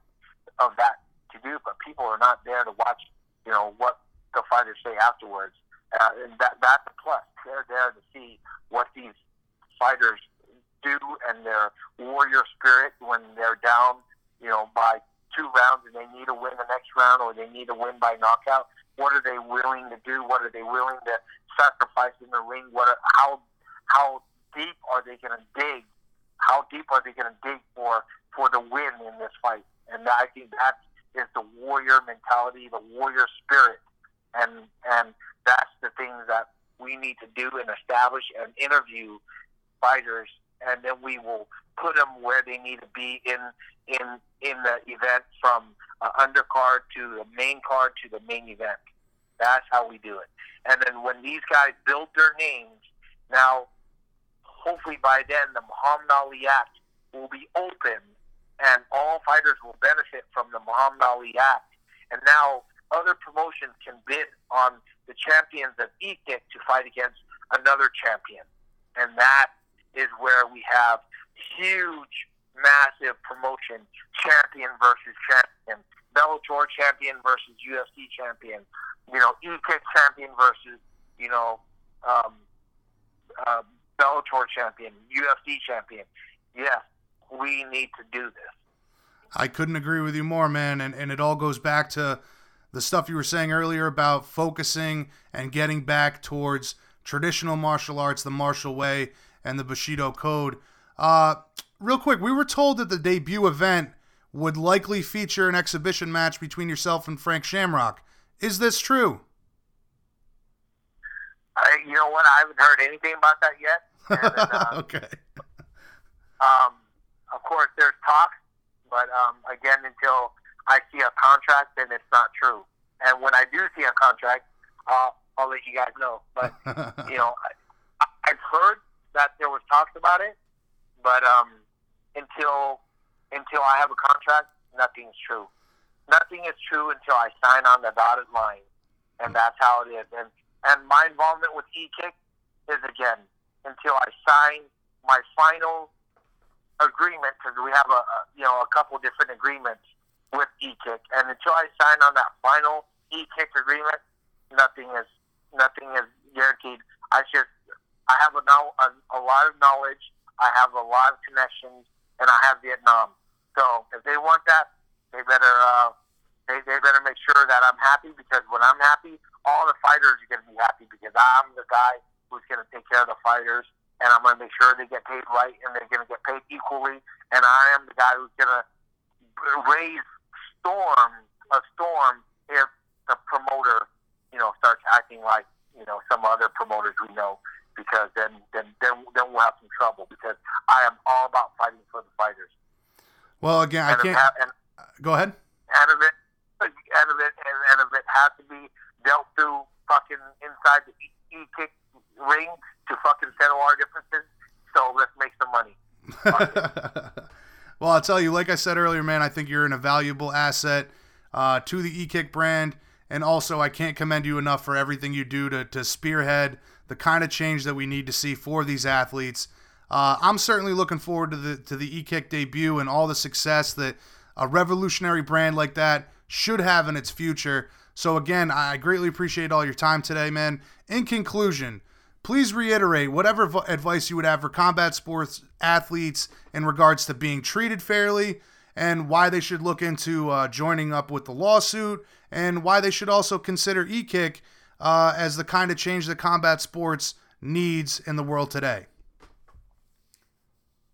of that to do, but people are not there to watch. You know what the fighters say afterwards, uh, and that that's a plus. They're there to see what these fighters do and their warrior spirit when they're down. You know, by two rounds and they need to win the next round or they need to win by knockout. What are they willing to do? What are they willing to sacrifice in the ring? What? Are, how how deep are they going to dig? How deep are they going to dig for for the win in this fight? And I think that is the warrior mentality, the warrior spirit, and and that's the things that we need to do and establish and interview fighters, and then we will put them where they need to be in in in the event from uh, undercard to the main card to the main event. That's how we do it. And then when these guys build their names, now hopefully by then the Muhammad Ali Act will be open and all fighters will benefit from the Muhammad Ali Act. And now other promotions can bid on the champions of E-Kick to fight against another champion. And that is where we have huge, massive promotion, champion versus champion, Bellator champion versus UFC champion, you know, E-Kick champion versus, you know, um, uh, Bellator champion, UFC champion. Yes, we need to do this. I couldn't agree with you more, man. And, and it all goes back to the stuff you were saying earlier about focusing and getting back towards traditional martial arts, the martial way, and the Bushido code. Uh, real quick, we were told that the debut event would likely feature an exhibition match between yourself and Frank Shamrock. Is this true? I, you know what? I haven't heard anything about that yet. And, uh, okay. Um, of course, there's talk, but um, again, until I see a contract, then it's not true. And when I do see a contract, uh, I'll let you guys know. But you know, I, I've heard that there was talks about it, but um, until until I have a contract, nothing's true. Nothing is true until I sign on the dotted line, and that's how it is. And and my involvement with E-Kick is again until I sign my final agreement because we have a, a you know a couple different agreements with E-Kick, and until I sign on that final E-Kick agreement, nothing is nothing is guaranteed. I just I have a, a, a lot of knowledge, I have a lot of connections, and I have Vietnam. So if they want that, they better uh, they they better make sure that I'm happy because when I'm happy, all the fighters are going to be happy because I'm the guy who's going to take care of the fighters and I'm going to make sure they get paid right and they're going to get paid equally. And I am the guy who's going to raise storm a storm if the promoter, you know, starts acting like you know some other promoters we know. Because then, then, then, then we'll have some trouble. Because I am all about fighting for the fighters. Well, again, I can't. ha- and, Go ahead. and if it, and if it, and, and if it has to be dealt through fucking inside the e- e-kick ring to fucking settle our differences, so let's make some money. well, I'll tell you, like I said earlier, man, I think you're an invaluable asset uh, to the E Kick brand. And also, I can't commend you enough for everything you do to, to spearhead the kind of change that we need to see for these athletes. Uh, I'm certainly looking forward to the to the eKick debut and all the success that a revolutionary brand like that should have in its future. So again, I greatly appreciate all your time today, man. In conclusion, please reiterate whatever v- advice you would have for combat sports athletes in regards to being treated fairly and why they should look into uh, joining up with the lawsuit and why they should also consider e-kick uh, as the kind of change that combat sports needs in the world today.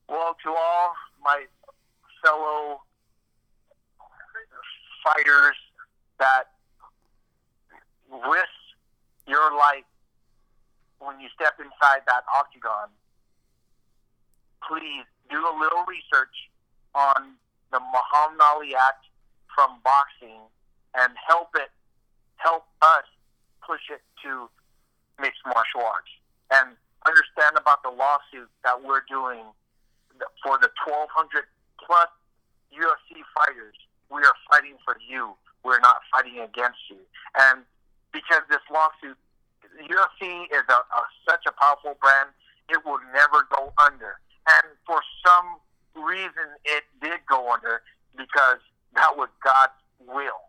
Well, to all my fellow fighters that risk your life when you step inside that octagon, please do a little research on the Muhammad Ali Act from boxing and help it, help us push it to mixed martial arts. And understand about the lawsuit that we're doing for the 1,200 plus UFC fighters. We are fighting for you. We're not fighting against you. And because this lawsuit UFC is a, a, such a powerful brand; it will never go under. And for some reason, it did go under because that was God's will.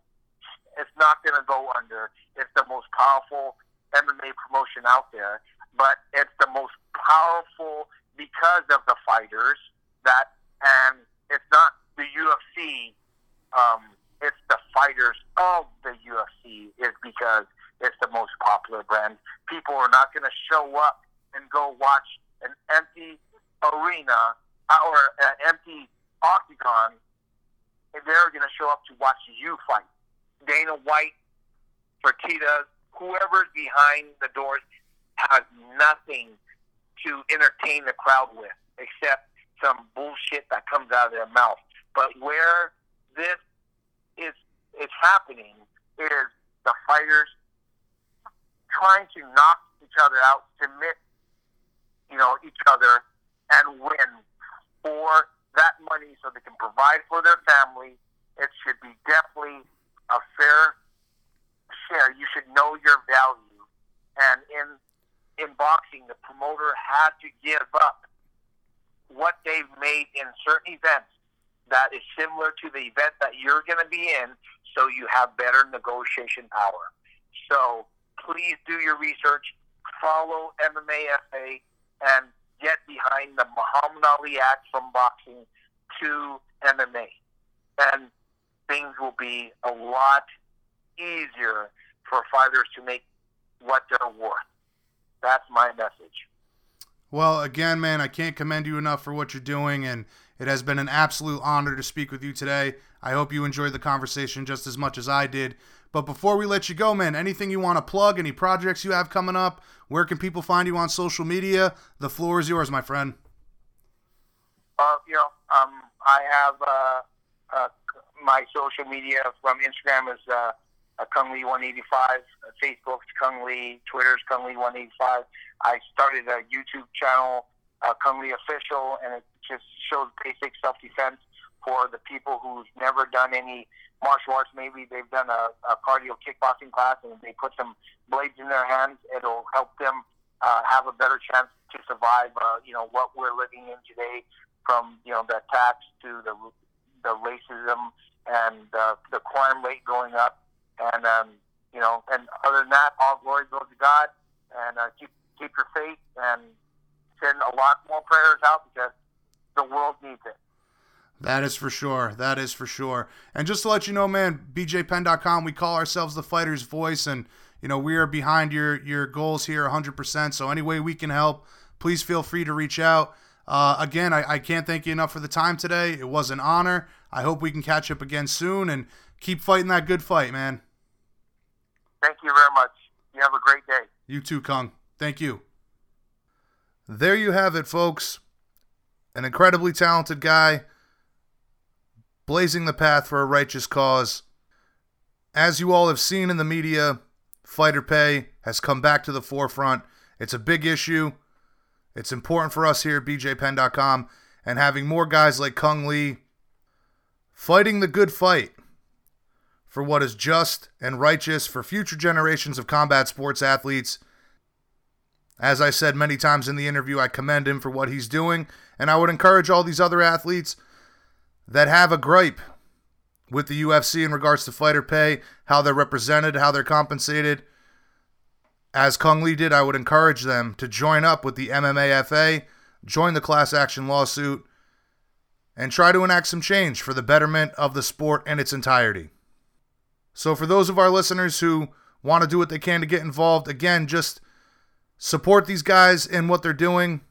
It's not going to go under. It's the most powerful MMA promotion out there, but it's the most powerful because of the fighters that, and it's not the UFC. Um, it's the fighters of the UFC is because it's the most popular brand. People are not going to show up and go watch an empty arena uh, or an empty octagon. And they're going to show up to watch you fight. Dana White, Fertitas, whoever's behind the doors has nothing to entertain the crowd with except some bullshit that comes out of their mouth. But where this is is happening is the fighters trying to knock each other out, submit, you know, each other, and win for that money so they can provide for their family. It should be definitely a fair share. You should know your value, and in in boxing, the promoter has to give up what they've made in certain events that is similar to the event that you're going to be in so you have better negotiation power. So please do your research, follow MMAFA, and get behind the Muhammad Ali Act from boxing to MMA. And things will be a lot easier for fighters to make what they're worth. That's my message. Well, again, man, I can't commend you enough for what you're doing, and it has been an absolute honor to speak with you today. I hope you enjoyed the conversation just as much as I did. But before we let you go, man, anything you want to plug, any projects you have coming up, where can people find you on social media? The floor is yours, my friend. Uh, you know, um, I have uh, uh, my social media from Instagram is uh, Cung Le 185, Facebook's Cung Le, Twitter's Cung Le 185. I started a YouTube channel, uh, Cung Le Official, and it just shows basic self defense for the people who's never done any martial arts. Maybe they've done a, a cardio kickboxing class and they put some blades in their hands. It'll help them uh, have a better chance to survive. Uh, you know what we're living in today, from you know the attacks to the the racism and uh, the crime rate going up and um, you know, and other than that, all glory goes to God, and uh, keep keep your faith and send a lot more prayers out because the world needs it. That is for sure. That is for sure. And just to let you know, man, bjpenn.com, we call ourselves the fighter's voice, and you know we are behind your your goals here 100%. So any way we can help, please feel free to reach out. Uh, again, I, I can't thank you enough for the time today. It was an honor. I hope we can catch up again soon and keep fighting that good fight, man. Thank you very much. You have a great day. You too, Cung. Thank you. There you have it, folks. An incredibly talented guy, blazing the path for a righteous cause. As you all have seen in the media, fighter pay has come back to the forefront. It's a big issue. It's important for us here at bjpenn.com and having more guys like Cung Le fighting the good fight for what is just and righteous for future generations of combat sports athletes. As I said many times in the interview, I commend him for what he's doing, and I would encourage all these other athletes that have a gripe with the UFC in regards to fighter pay, how they're represented, how they're compensated. As Cung Le did, I would encourage them to join up with the MMAFA, join the class action lawsuit, and try to enact some change for the betterment of the sport in its entirety. So, for those of our listeners who want to do what they can to get involved, again, just support these guys in what they're doing.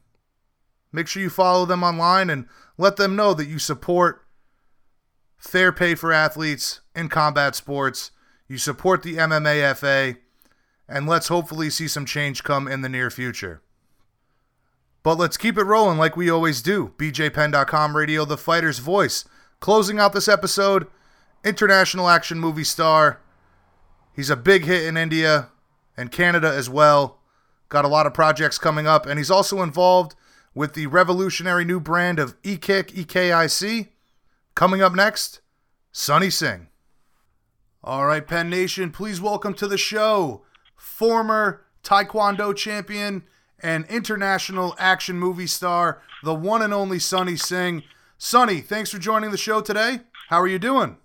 Make sure you follow them online and let them know that you support fair pay for athletes in combat sports. You support the MMAFA, and let's hopefully see some change come in the near future. But let's keep it rolling like we always do. BJPenn.com radio, the fighter's voice. Closing out this episode international action movie star. He's a big hit in India and Canada as well. Got a lot of projects coming up, and he's also involved with the revolutionary new brand of eKick EKIC. Coming up next, Sonny Singh. All right, Penn Nation, please welcome to the show former Taekwondo champion, and international action movie star, the one and only Sonny Singh. Sonny, thanks for joining the show today. How are you doing?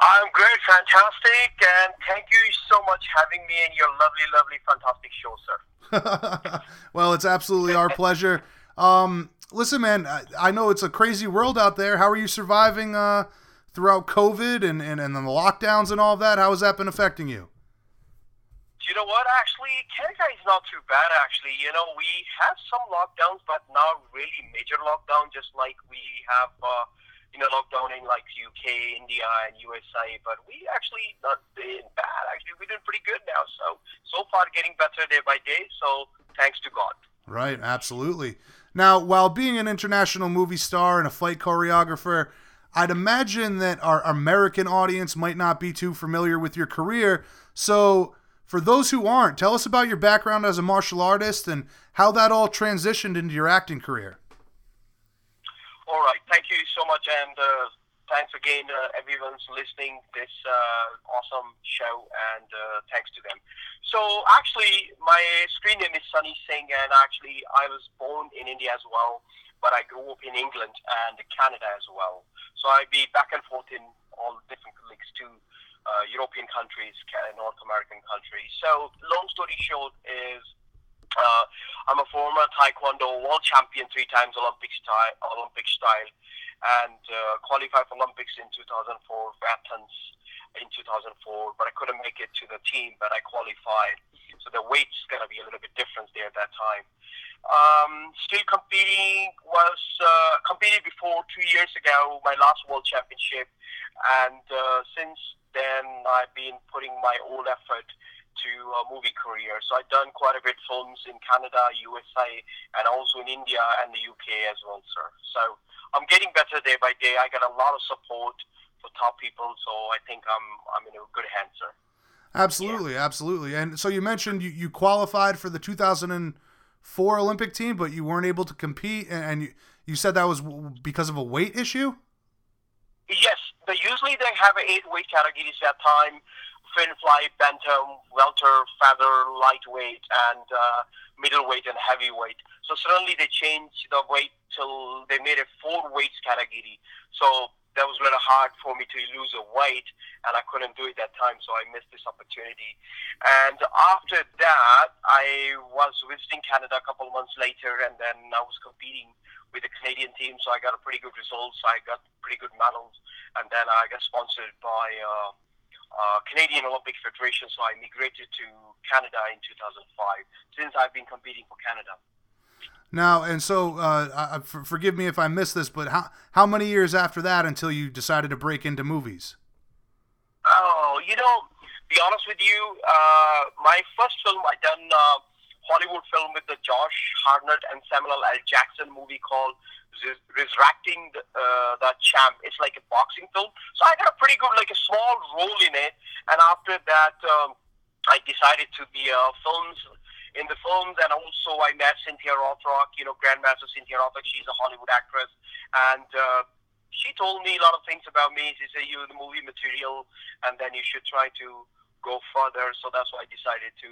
I'm great, fantastic, and thank you so much having me in your lovely, lovely, fantastic show, sir. well, it's absolutely our pleasure. Um, listen, man, I, I, know it's a crazy world out there. How are you surviving uh, throughout COVID and, and, and the lockdowns and all of that? How has that been affecting you? You know what? Actually, Canada is not too bad. Actually, you know, we have some lockdowns, but not really major lockdown. Just like we have, uh, you know, lockdown in like UK, India, and USA. But we actually not been bad. Actually, we're doing pretty good now. So so far, getting better day by day. So thanks to God. Right. Absolutely. Now, while being an international movie star and a fight choreographer, I'd imagine that our American audience might not be too familiar with your career. So for those who aren't, tell us about your background as a martial artist and how that all transitioned into your acting career. All right. Thank you so much. And uh, thanks again, uh, everyone's listening this uh, awesome show, and uh, thanks to them. So, actually, my screen name is Sunny Singh, and actually, I was born in India as well, but I grew up in England and Canada as well. So, I be back and forth in all different leagues too uh, European countries, North American countries. So, long story short, is uh, I'm a former Taekwondo world champion three times Olympic style, Olympic style, and uh, qualified for Olympics in 2004 for Athens in 2004. But I couldn't make it to the team, but I qualified. So the weight's going to be a little bit different there at that time. Um, still competing was uh, competed before two years ago, my last world championship, and uh, since then I've been putting my whole effort to a movie career. So I've done quite a bit films in Canada, USA, and also in India and the UK as well, sir. So I'm getting better day by day. I get a lot of support for top people, so I think I'm I'm in a good hands, sir. Absolutely, yeah. absolutely. And so you mentioned you, you qualified for the 2004 Olympic team, but you weren't able to compete, and you, you said that was because of a weight issue. Yes, but usually they have eight weight categories at time: fin fly, bantam, welter, feather, lightweight, and uh, middleweight and heavyweight. So suddenly they changed the weight till they made a four weights category. So that was little hard for me to lose a weight, and I couldn't do it that time, so I missed this opportunity. And after that, I was visiting Canada a couple months later, and then I was competing with the Canadian team, so I got a pretty good results. I got pretty good medals, and then I got sponsored by uh, uh, Canadian Olympic Federation, so I migrated to Canada in 2005. Since I've been competing for Canada. Now, and so, uh, for, forgive me if I missed this, but how how many years after that until you decided to break into movies? Oh, you know, be honest with you, uh, my first film I done uh, Hollywood film with the Josh Hartnett and Samuel L. Jackson movie called Resurrecting the, uh, the Champ. It's like a boxing film. So I got a pretty good, like a small role in it. And after that, um, I decided to be uh, films in the films, and also I met Cynthia Rothrock, you know, Grandmaster Cynthia Rothrock. She's a Hollywood actress, and uh, she told me a lot of things about me. She said, "You're the movie material, and then you should try to go further." So that's why I decided to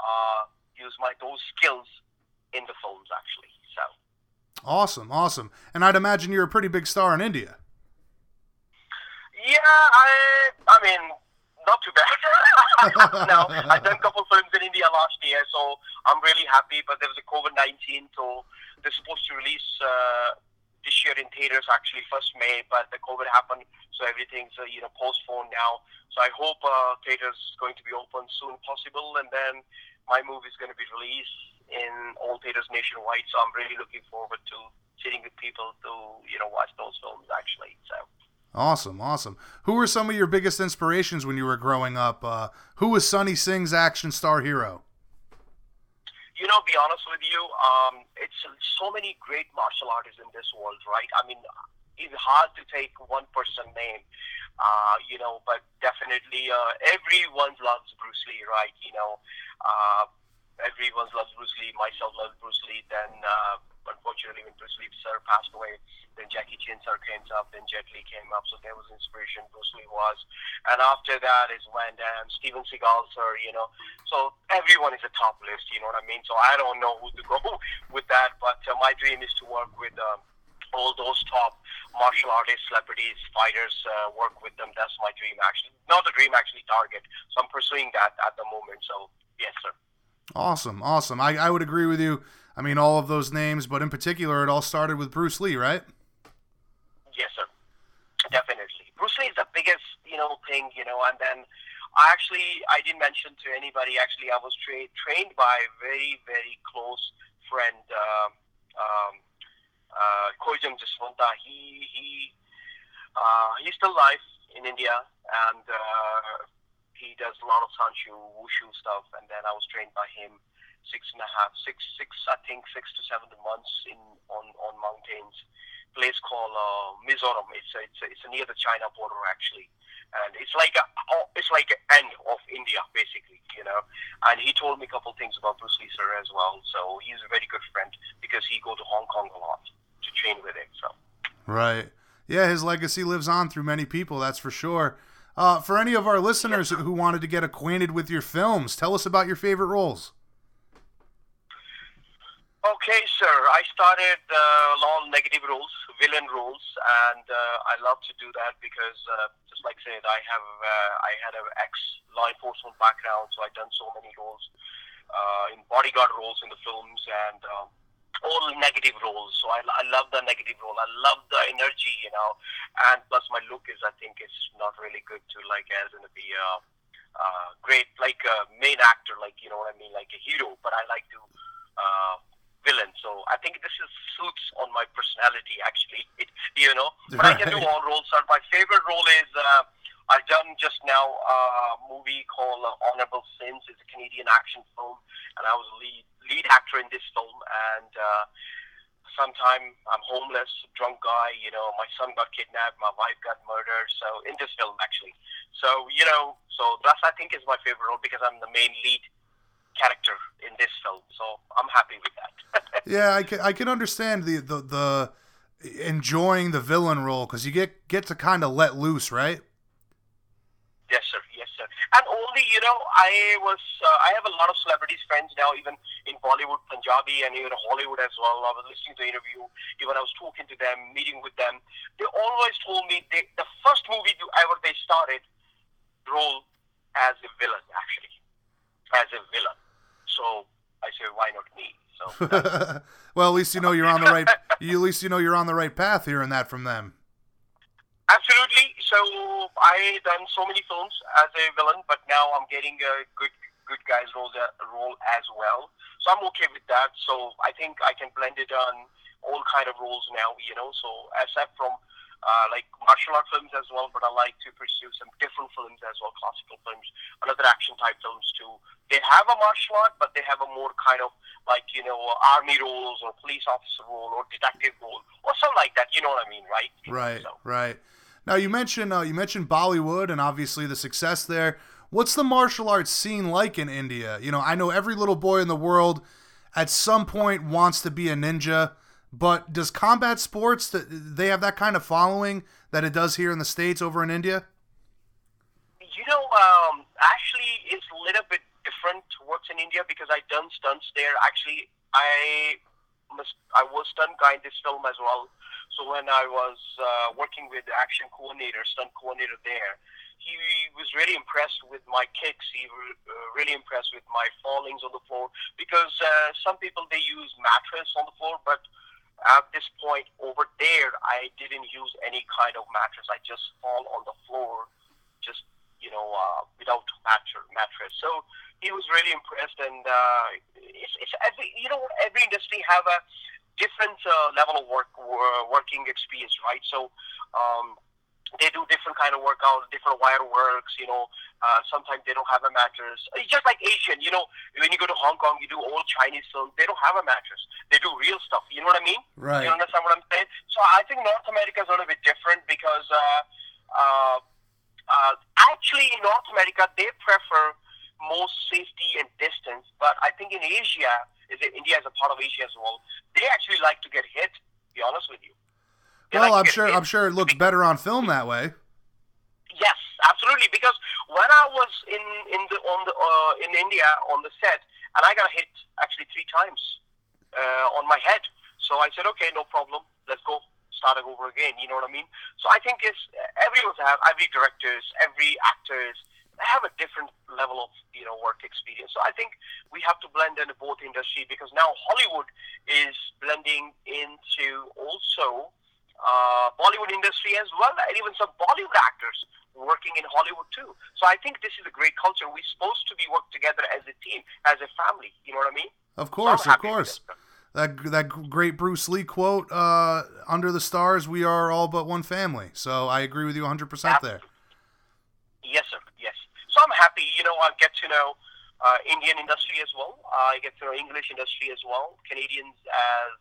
uh, my those skills in the films actually. So awesome, awesome, and I'd imagine you're a pretty big star in India. Yeah, I I mean not too bad. no, I've done a couple films in India last year, so I'm really happy. But there was a COVID nineteen, so they're supposed to release. Uh, this year in theaters actually first May, but the COVID happened, so everything's uh, you know postponed now. So I hope uh, theaters going to be open soon possible, and then my movie is going to be released in all theaters nationwide. So I'm really looking forward to sitting with people to you know watch those films actually. So. Awesome, awesome. Who were some of your biggest inspirations when you were growing up? Uh, who was Sonny Singh's action star hero? You know, be honest with you, um, it's so many great martial artists in this world, right? I mean, it's hard to take one person name, uh, you know, but definitely uh, everyone loves Bruce Lee, right? You know, uh, everyone loves Bruce Lee. Myself loves Bruce Lee. Then uh, unfortunately, when Bruce Lee sir passed away, then Jackie Chan sir came up, then Jet Li came up. So there was inspiration. Bruce Lee was, and after that is Van Damme, Steven Seagal sir. You know, so everyone is a top list. You know what I mean? So I don't know who to go with that, but uh, my dream is to work with. Um, all those top martial artists, celebrities, fighters, uh, work with them. That's my dream, actually. Not a dream, actually, target. So I'm pursuing that at the moment. So, yes, sir. Awesome, awesome. I, I would agree with you. I mean, all of those names, but in particular, it all started with Bruce Lee, right? Yes, sir. Definitely. Bruce Lee is the biggest, you know, thing, you know, and then I actually, I didn't mention to anybody, actually, I was tra- trained by a very, very close friend, uh, um, uh, Kojam Jaswanta. He, he, uh, he's still alive in India, and uh, he does a lot of Sanshou, Wushu stuff, and then I was trained by him six and a half, six, six, I think six to seven months in on on mountains. Place called uh, Mizoram. It's it's it's near the China border actually, and it's like a oh, it's like an end of India basically, you know. And he told me a couple things about Bruce Lee sir as well. So he's a very good friend because he go to Hong Kong a lot train with him. So right, yeah, his legacy lives on through many people. That's for sure. Uh, for any of our listeners who wanted to get acquainted with your films, tell us about your favorite roles. Okay, sir. I started uh, long negative roles, villain roles, and uh, I love to do that because, uh, just like I said, I have uh, I had an ex law enforcement background, so I've done so many roles uh, in bodyguard roles in the films and um, all negative roles. So I, I love the negative role. I love the energy, you know, and plus my look is I think it's not really good to like as in be a uh, great like a main actor, like you know what I mean, like a hero. But I like to. Uh, villain. So I think this is suits on my personality actually. It, you know, but I can do all roles. Sir. My favorite role is uh, I've done just now a movie called uh, Honorable Sins. It's a Canadian action film, and I was lead lead actor in this film. And uh, sometime I'm homeless, drunk guy. You know, my son got kidnapped, my wife got murdered. So in this film actually. So you know, so that's I think is my favorite role because I'm the main lead character in this film. So I'm happy with that. yeah, I can I can understand the the, the enjoying the villain role because you get get to kind of let loose, right? Yes, sir. Yes, sir. And only you know, I was uh, I have a lot of celebrities friends now, even in Bollywood, Punjabi, and even Hollywood as well. I was listening to the interview, even I was talking to them, meeting with them. They always told me they, the first movie ever they started role as a villain, actually, as a villain. So I said, why not me? So. well, at least you know you're on the right. You, at least you know you're on the right path hearing that from them. Absolutely. So I done so many films as a villain, but now I'm getting a good good guys role role as well. So I'm okay with that. So I think I can blend it on all kind of roles now. You know, so except from uh, like martial art films as well, but I like to pursue some different films as well, classical films, another action type films too. They have a martial art, but they have a more kind of like you know army roles or police officer role or detective role or something like that. You know what I mean, right? Right, so. right. Now you mentioned uh, you mentioned Bollywood and obviously the success there. What's the martial arts scene like in India? You know, I know every little boy in the world at some point wants to be a ninja. But does combat sports they have that kind of following that it does here in the states over in India? You know, um, actually, it's a little bit different what's in India because I done stunts there. Actually, I must I was stunt guy in this film as well. So when I was uh, working with the action coordinator, stunt coordinator there, he was really impressed with my kicks. He was uh, really impressed with my fallings on the floor because uh, some people they use mattress on the floor, but at this point over there, I didn't use any kind of mattress. I just fall on the floor, just you know, uh, without mattress. So he was really impressed, and uh, it's, it's every you know every industry have a different uh, level of work uh, working experience, right? So. Um, they do different kind of workout, different wire works. You know, uh, sometimes they don't have a mattress. It's just like Asian. You know, when you go to Hong Kong, you do old Chinese films. They don't have a mattress. They do real stuff. You know what I mean? Right. You understand what I'm saying? So I think North America is a little bit different because uh, uh, uh, actually in North America they prefer more safety and distance. But I think in Asia, is India is a part of Asia as well. They actually like to get hit. To be honest with you. They Well, like I'm sure hit. I'm sure it looks better on film that way. Yes, absolutely. Because when I was in in the on the uh, in India on the set, and I got hit actually three times uh, on my head. So I said, okay, no problem. Let's go starting over again. You know what I mean? So I think it's everyone's have every directors, every actors have a different level of you know work experience. So I think we have to blend in both industry because now Hollywood is blending into also uh, Bollywood industry as well, and even some Bollywood actors working in Hollywood too. So I think this is a great culture. We're supposed to be work together as a team, as a family. You know what I mean? Of course, of course. That that great Bruce Lee quote, uh, "Under the stars, we are all but one family." So I agree with you 100 percent there. Yes, sir. Yes. So I'm happy. You know, I get to know uh, Indian industry as well. I get to know English industry as well. Canadians as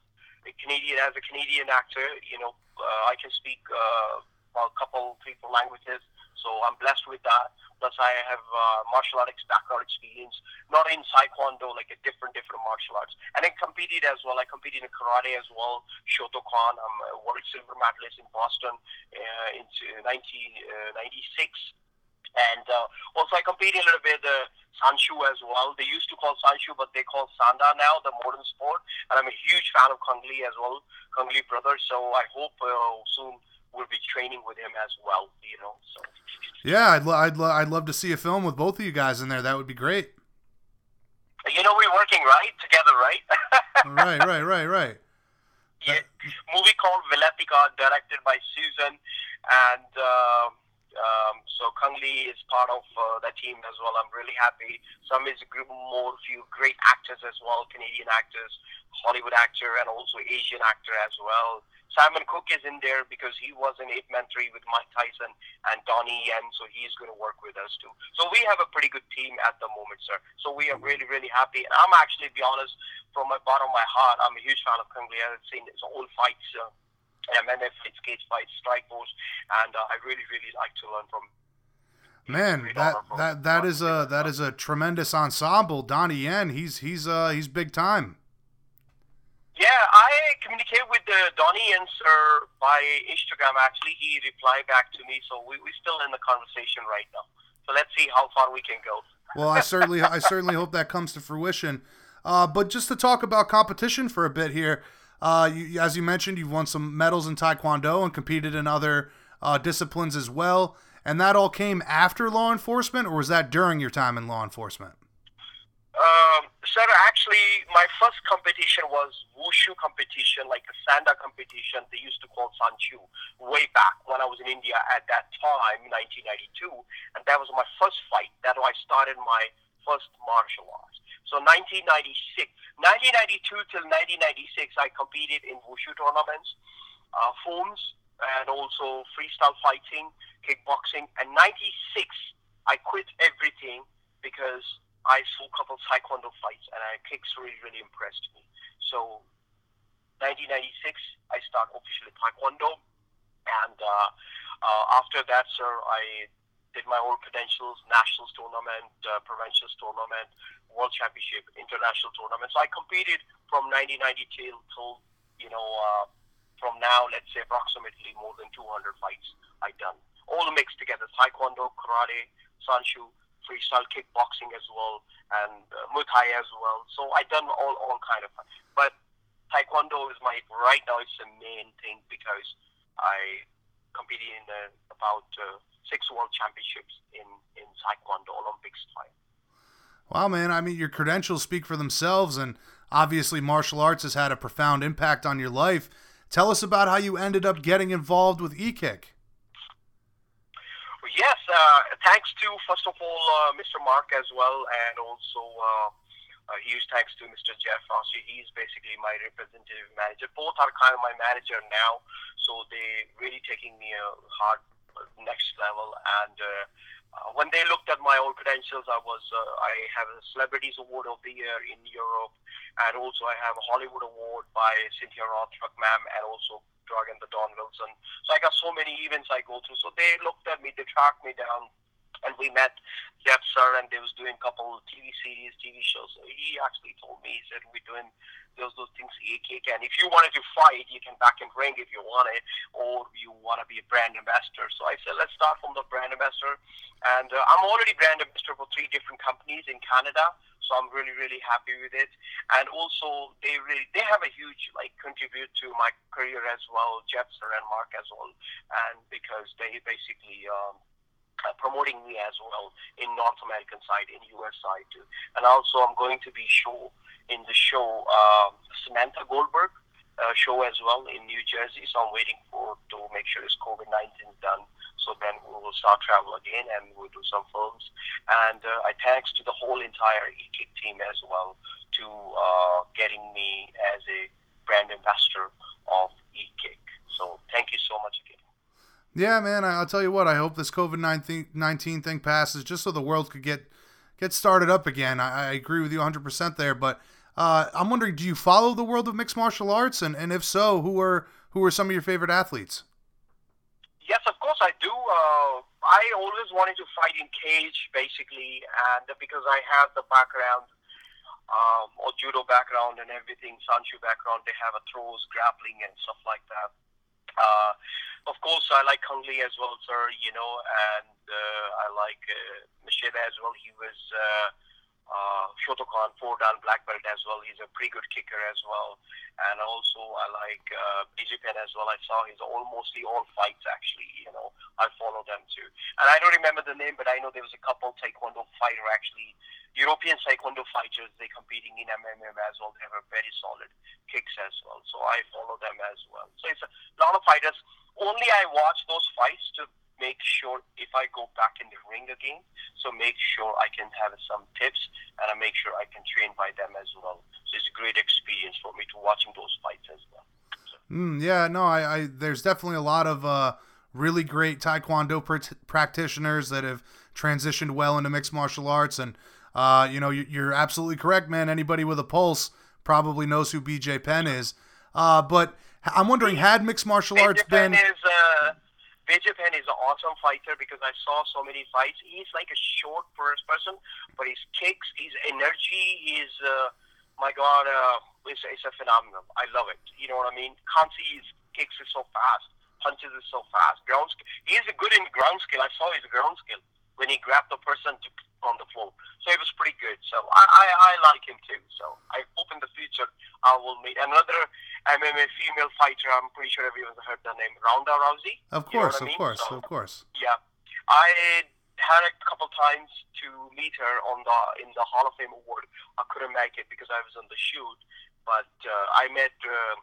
a Canadian as a Canadian actor. You know, uh, I can speak uh, well, a couple, three, four languages. So I'm blessed with that. Plus, I have uh, martial arts background experience, not in Taekwondo, like a different, different martial arts. And I competed as well. I competed in karate as well. Shotokan. I'm a world silver medalist in Boston uh, in 1996. And uh, also, I competed a little bit uh, Sanshou as well. They used to call Sanshou, but they call Sanda now, the modern sport. And I'm a huge fan of Cung Le as well, Cung Le brother. So I hope uh, soon we'll be training with him as well. You know, so Yeah, I'd lo- I'd lo- I'd love to see a film with both of you guys in there. That would be great. you know we're working right together, right? right, right, right, right. yeah. Movie called Vilatika, directed by Susan, and. Uh, um, so Lee is part of uh, that team as well. I'm really happy. Some is a group more few great actors as well, Canadian actors, Hollywood actor, and also Asian actor as well. Simon Kook is in there because he was in Ip Man 3 with Mike Tyson and Donnie Yen, so he's going to work with us too. So we have a pretty good team at the moment, sir. So we are really, really happy. And I'm actually, be honest, from my bottom of my heart, I'm a huge fan of Cung Le. I've seen his old fights. Uh, MMA fights, cage fights, Strikeforce, and uh, I really, really like to learn from. Man, that from- that that is a that is a tremendous ensemble. Donnie Yen, he's he's uh he's big time. Yeah, I communicate with uh, Donnie and Sir by Instagram. Actually, he replied back to me, so we we're still in the conversation right now. So let's see how far we can go. Well, I certainly I certainly hope that comes to fruition. Uh, but just to talk about competition for a bit here, uh, you, as you mentioned, you've won some medals in Taekwondo and competed in other uh, disciplines as well. And that all came after law enforcement, or was that during your time in law enforcement? Um, actually, my first competition was wushu competition, like a sanda competition. They used to call sanshou way back when I was in India at that time, 1992, and that was my first fight. That I started my first martial arts. So 1996, 1992 till 1996, I competed in wushu tournaments, uh, forms, and also freestyle fighting, kickboxing. And 96, I quit everything because I saw a couple of taekwondo fights, and I kicks really, really impressed me. So, 1996, I start officially taekwondo, and uh, uh, after that, sir, I did my own credentials, nationals tournament, uh, provincials tournament, world championship, international tournament. So I competed from 1990 till, you know, uh, from now, let's say approximately more than 200 fights I done. All mixed together: taekwondo, karate, sanshou, freestyle kickboxing as well, and uh, Muay Thai as well. So I done all all kind of. But taekwondo is my right now. It's the main thing because I competed in uh, about uh, six world championships in in taekwondo Olympics style. Wow, man! I mean, your credentials speak for themselves, and obviously, martial arts has had a profound impact on your life. Tell us about how you ended up getting involved with e-kick. Yes, uh, thanks to first of all uh, Mr. Mark as well, and also uh, uh, huge thanks to Mr. Jeff Rossi. He's basically my representative manager. Both are kind of my manager now, so they really taking me a hard uh, next level. And uh, when they looked at my old credentials, I was uh, I have a Celebrities Award of the Year in Europe, and also I have a Hollywood Award by Cynthia Rothrock, ma'am, and also Dragon the Don Wilson. So I got so many events I go through. So they looked at me, they tracked me down, and we met Jeff Sir, and they was doing a couple TV series, TV shows. So he actually told me, he said, we're doing those those things AK can. If you wanted to fight, you can back and ring if you want it, or you want to be a brand ambassador. So I said, let's start from the brand ambassador. And uh, I'm already brand ambassador for three different companies in Canada. So I'm really, really happy with it. And also, they really they have a huge like contribute to my career as well, Jeff and Mark as well, and because they basically. Um, uh, promoting me as well in North American side, in US side too. And also, I'm going to be show in the show uh, Samantha Goldberg uh, show as well in New Jersey. So I'm waiting for to make sure it's COVID 19 done. So then we will start travel again and we'll do some films. And uh, I thanks to the whole entire e-kick team as well to uh, getting me as a brand ambassador of e-kick. So thank you so much again. Yeah, man. I'll tell you what. I hope this COVID nineteen thing passes, just so the world could get get started up again. I, I agree with you 100 percent there. But uh, I'm wondering, do you follow the world of mixed martial arts? And, and if so, who are who are some of your favorite athletes? Yes, of course I do. Uh, I always wanted to fight in cage, basically, and because I have the background, um, or judo background and everything, Sanshou background, they have a throws, grappling, and stuff like that. Uh, of course, I like Cung Le as well, sir. You know, and I like uh, Machida as well. He was uh, uh, Shotokan four dan black belt as well. He's a pretty good kicker as well. And also, I like uh, BJ Penn as well. I saw his all mostly all fights actually. You know, I follow them too. And I don't remember the name, but I know there was a couple Taekwondo fighter actually. European Taekwondo fighters, they competing in MMA as well. They have a very solid kicks as well. So I follow them as well. So it's a lot of fighters only I watch those fights to make sure if I go back in the ring again, so make sure I can have some tips and I make sure I can train by them as well. So it's a great experience for me to watching those fights as well. Mm, yeah, no, I, I, there's definitely a lot of uh, really great Taekwondo pr- practitioners that have transitioned well into mixed martial arts, and uh, you know you, you're absolutely correct, man. Anybody with a pulse probably knows who BJ Penn is, uh, but I'm wondering, had mixed martial arts been? Is, Penn is an awesome fighter because I saw so many fights. He's like a short first person, but his kicks, his energy, his uh, my God, uh, it's, it's a phenomenal. I love it. You know what I mean? See his kicks is so fast, punches is so fast. Ground, he is good in ground skill. I saw his ground skill when he grabbed the person to, on the floor. So it was pretty good. So I, I, I like him too. So I hope in the future I will meet another MMA female fighter. I'm pretty sure everyone's heard the name Ronda Rousey. Of course, you know of mean? course, so, of course. Yeah, I had a couple times to meet her on the in the Hall of Fame award. I couldn't make it because I was on the shoot, but uh, I met uh,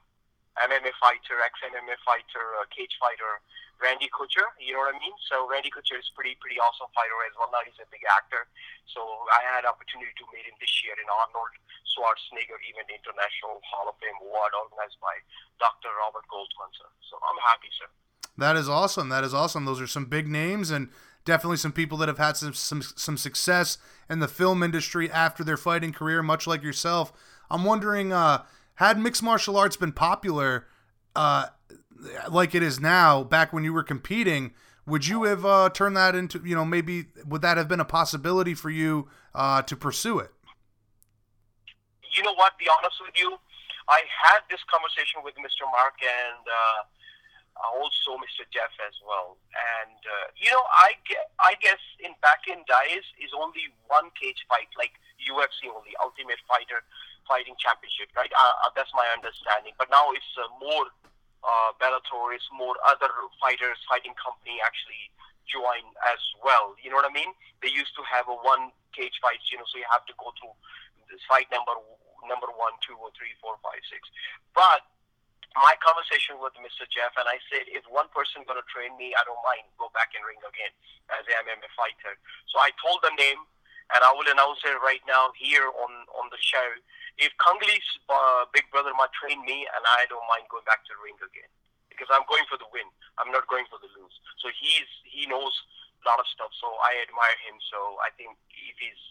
MMA fighter, ex MMA fighter, uh, cage fighter Randy Couture. You know what I mean? So Randy Couture is pretty pretty awesome fighter as well. Now he's a big actor. So I had opportunity to meet him this year in Arnold Schwarzenegger Event International Hall of Fame Award organized by Dr. Robert Goldman, sir. So I'm happy, sir. That is awesome. That is awesome. Those are some big names and definitely some people that have had some some, some success in the film industry after their fighting career, much like yourself. I'm wondering, uh, had mixed martial arts been popular uh, like it is now, back when you were competing, would you have uh, turned that into, you know, maybe would that have been a possibility for you uh, to pursue it? You know what? Be honest with you, I had this conversation with Mr. Mark and uh, also Mr. Jeff as well. And uh, you know, I get, I guess in back in days is only one cage fight, like UFC only, Ultimate Fighter Fighting Championship, right? Uh, uh, that's my understanding. But now it's more uh, Bellator is more other fighters fighting company actually join as well. You know what I mean? They used to have a one cage fight, you know, so you have to go through this fight number number one, two, or three, four, five, six. But my conversation with Mr. Jeff, and I said, if one person gonna train me, I don't mind. Go back and ring again as a MMA fighter. So I told the name, and I will announce it right now here on on the show if Cung Le's uh, big brother might train me, and I don't mind going back to the ring again because I'm going for the win. I'm not going for the lose. So he's he knows a lot of stuff. So I admire him. So I think if he's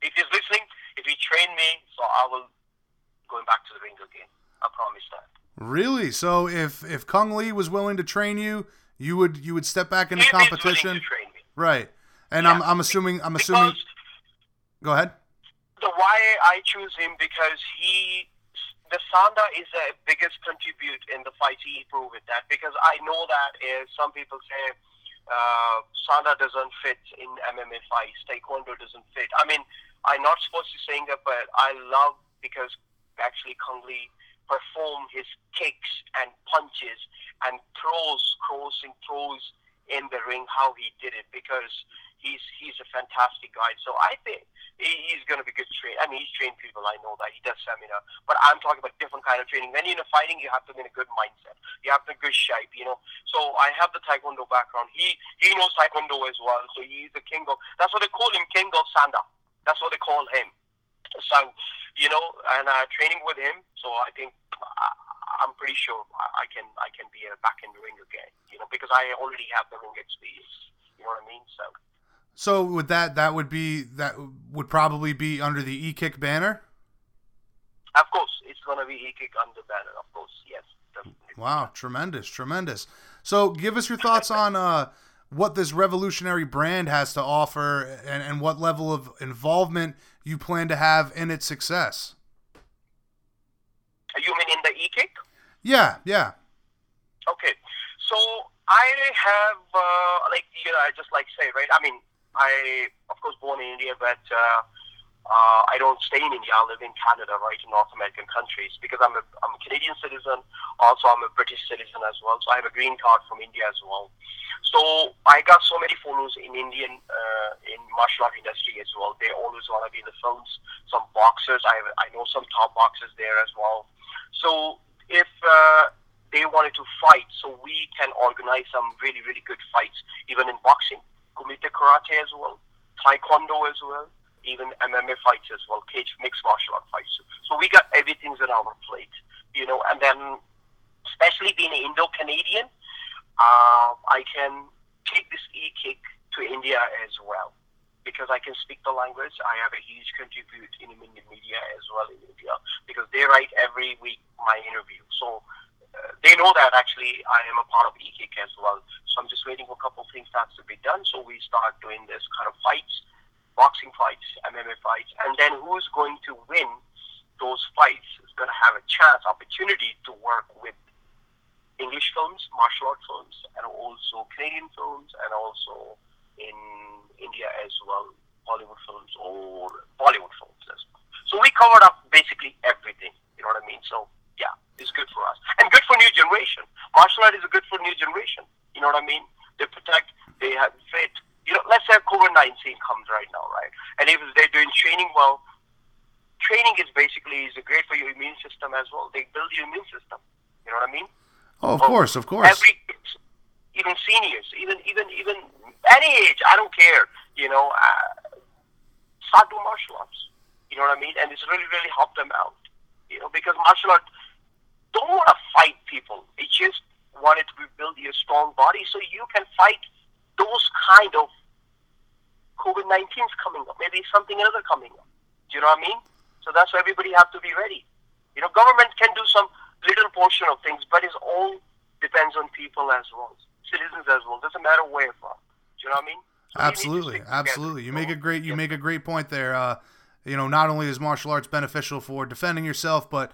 if he's listening, if he trained me, so I will going back to the ring again. I promise that. Really? So if if Cung Le was willing to train you, you would you would step back into competition. Right. And I'm I'm assuming I'm assuming. Because Go ahead. the why I choose him because he, the Sanda is the biggest contribute in the fight. He proved that because I know that is some people say uh, Sanda doesn't fit in MMA fights. Taekwondo doesn't fit. I mean, I'm not supposed to saying that, but I love because actually Cung Le perform his kicks and punches and throws, crossing throws in the ring, how he did it because he's he's a fantastic guy. So I think he's going to be good trained. I mean, he's trained people. I know that he does seminar, but I'm talking about different kind of training. When you're in a fighting, you have to be in a good mindset. You have to be in good shape, you know. So I have the taekwondo background. He he knows taekwondo as well. So he's the king of. That's what they call him, king of sanda. That's what they call him. So you know, and uh, training with him. So I think. Uh, I'm pretty sure I can I can be back in the ring again, you know, because I already have the ring experience. You know what I mean? So So with that, that would be that would probably be under the e kick banner. Of course, it's going to be e-kick under banner. Of course, yes. definitely. Wow, tremendous, tremendous. So give us your thoughts on uh, what this revolutionary brand has to offer and, and what level of involvement you plan to have in its success. You mean in the e-kick? Yeah, yeah. Okay. So I have, uh, like, you know, I just like say, right? I mean, I, of course, born in India, but uh, uh, I don't stay in India. I live in Canada, right, in North American countries, because I'm a, I'm a Canadian citizen. Also, I'm a British citizen as well. So I have a green card from India as well. So I got so many followers in Indian, uh, in martial art industry as well. They always want to be in the films. Some boxers, I, have, I know some top boxers there as well. So if uh, they wanted to fight, so we can organize some really, really good fights, even in boxing, Kumite Karate as well, Taekwondo as well, even MMA fights as well, cage mixed martial art fights. So we got everything's on our plate, you know, and then especially being Indo-Canadian, uh, I can take this e-kick to India as well because I can speak the language. I have a huge contribute in Indian media as well in India because they write every week my interview. So they know that actually I am a part of EKIC as well. So I'm just waiting for a couple of things that to be done. So we start doing this kind of fights, boxing fights, MMA fights, and then who's going to win those fights is going to have a chance, opportunity to work with English films, martial art films, and also Canadian films, and also in India as well, Hollywood films or Bollywood films as well. So we covered up basically everything. You know what I mean? So yeah, it's good for us and good for new generation. Martial art is good for new generation. You know what I mean? They protect, they have fit. You know, let's say COVID nineteen comes right now, right? And if they're doing training well, training is basically is great for your immune system as well. They build your immune system. You know what I mean? Oh, of Well, course, of course. Every, even seniors, even even even any age, I don't care. You know, uh, start doing martial arts. You know what I mean? And it's really really helped them out. You know, because martial art don't want to fight people. It just wanted to build your strong body so you can fight those kind of COVID 19s coming up. Maybe something other coming up. Do you know what I mean? So that's why everybody have to be ready. You know, government can do some little portion of things, but it's all depends on people as well, citizens as well. Doesn't matter where from. Do you know what I mean? So we need to Absolutely, absolutely. You make a great you Yeah. make a great point there. Uh, you know, not only is martial arts beneficial for defending yourself, but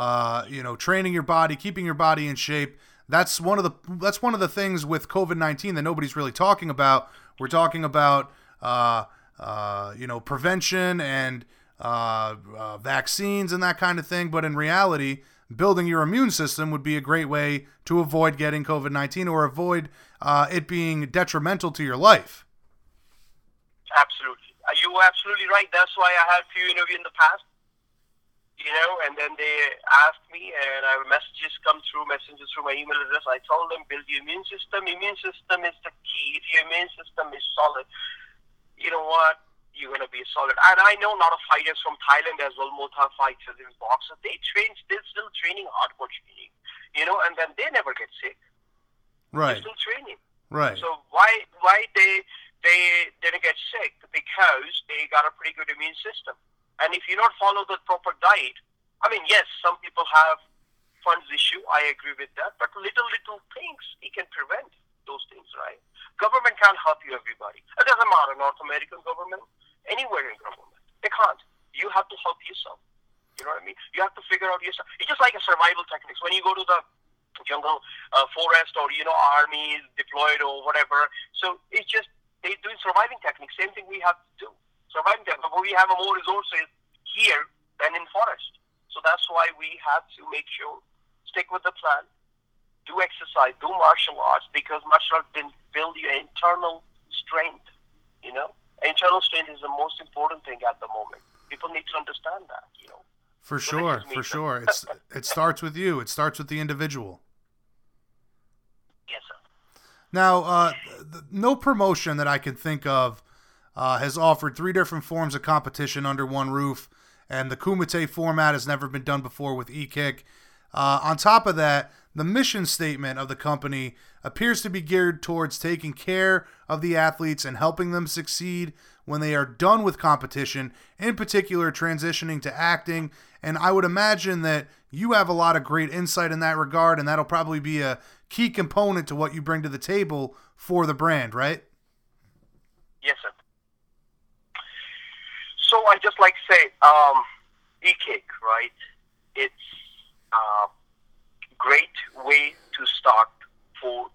uh, you know, training your body, keeping your body in shape. That's one of the that's one of the things with COVID nineteen that nobody's really talking about. We're talking about uh, uh, you know prevention and uh, uh, vaccines and that kind of thing, but in reality, building your immune system would be a great way to avoid getting COVID nineteen or avoid uh, it being detrimental to your life. Absolutely. Are you absolutely right? That's why I had few interviews in the past. You know, and then they asked me, and I have messages come through, messages through my email address. I told them, build your immune system. Immune system is the key. If your immune system is solid, you know what? You're going to be solid. And I know a lot of fighters from Thailand as well, Muay Thai fighters and boxers. They train, they're still training hardcore training. You know, and then they never get sick. Right, They're still training. right. So why why they they didn't get sick? Because they got a pretty good immune system. And if you don't follow the proper diet, I mean, yes, some people have funds issue. I agree with that, but little little things it can prevent. those things, right? Government can't help you, everybody. It doesn't matter, North American government, anywhere in government. They can't. You have to help yourself. You know what I mean? You have to figure out yourself. It's just like a survival techniques. When you go to the jungle, uh, forest, or you know, army deployed or whatever. So it's just they doing surviving techniques. Same thing we have to do. Techniques. But we have more resources here than in forest. So that's why we have to make sure stick with the plan, do exercise, do martial arts because martial arts didn't build your internal strength. You know, internal strength is the most important thing at the moment. People need to understand that. You know. For sure, for sure. It's it starts with you. It starts with the individual. Yes, sir. Now, uh, no promotion that I can think of uh, has offered three different forms of competition under one roof, and the Kumite format has never been done before with e-kick. Uh, on top of that, the mission statement of the company appears to be geared towards taking care of the athletes and helping them succeed when they are done with competition, in particular, transitioning to acting. And I would imagine that you have a lot of great insight in that regard, and that'll probably be a key component to what you bring to the table for the brand, right? Yes, sir. So I just like to say, um, e-kick, right? It's uh, great way to start for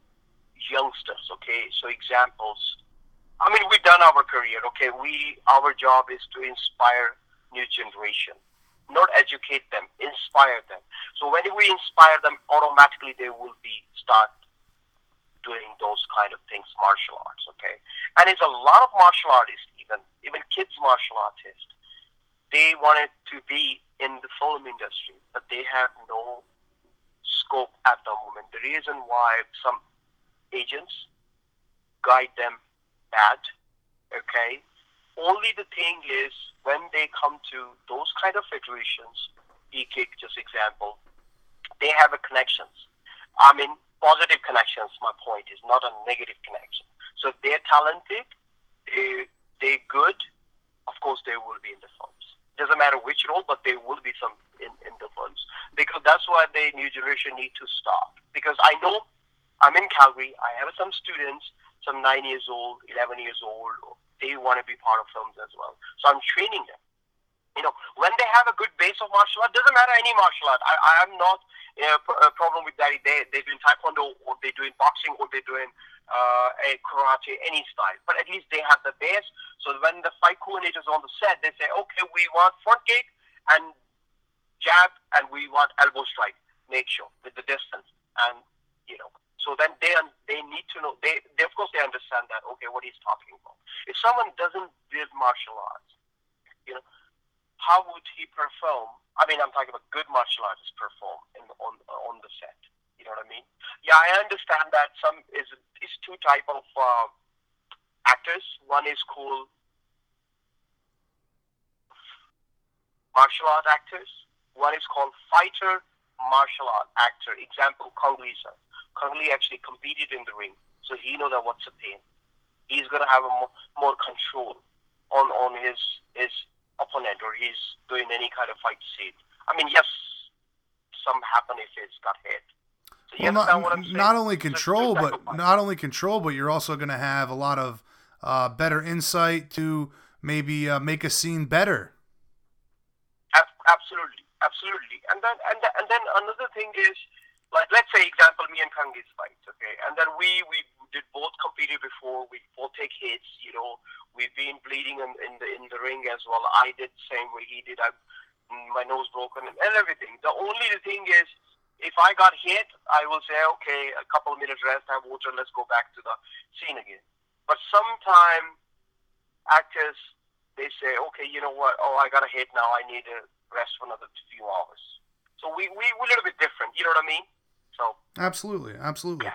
youngsters. Okay, so examples. I mean, we've done our career. Okay, we our job is to inspire new generation, not educate them, inspire them. So when we inspire them, automatically they will be start doing those kind of things, martial arts. Okay, and it's a lot of martial artists, even even kids martial artists. They wanted to be in the film industry, but they have no scope at the moment. The reason why some agents guide them bad, okay? Only the thing is when they come to those kind of federations, e-kick just example, they have a connections. I mean, positive connections, my point is not a negative connection. So if they're talented, they, they're good, of course they will be in the films. Doesn't matter which role, but there will be some in, in the films. Because that's why the new generation need to start. Because I know I'm in Calgary, I have some students, some 9 years old, 11 years old, they want to be part of films as well. So I'm training them. You know, when they have a good base of martial art, doesn't matter any martial art. I, I am not uh, a problem with that. They, they're doing taekwondo or they're doing boxing or they're doing uh, a karate, any style. But at least they have the base. So when the fight coordinators on the set, they say, okay, we want front kick and jab, and we want elbow strike. Make sure with the distance, and you know. So then they they need to know. They, they of course they understand that. Okay, what he's talking about. If someone doesn't build martial arts, you know, how would he perform? I mean, I'm talking about good martial artists perform in, on on the set. You know what I mean? Yeah, I understand that some is is two type of uh, actors. One is called martial art actors. One is called fighter martial art actor. Example, Cung Le sir. Cung Le actually competed in the ring, so he knows that what's a pain. He's gonna have a more, more control on on his his opponent, or he's doing any kind of fight scene. I mean, yes, some happen if it's got hit well, not, not only control, but not only control, but you're also going to have a lot of uh, better insight to maybe uh, make a scene better. Absolutely, absolutely. And then, and, and then another thing is, like, let's say, example, me and Kangi's fight, okay, and then we we did both competed before. We both take hits. You know, we've been bleeding in, in the in the ring as well. I did the same way he did. I, my nose broken and, and everything. The only thing is if I got hit, I will say, okay, a couple of minutes rest, have water, let's go back to the scene again. But sometimes actors, they say, okay, you know what? Oh, I got a hit now. I need to rest for another few hours. So we we we're a little bit different. You know what I mean? So absolutely, absolutely. Yeah.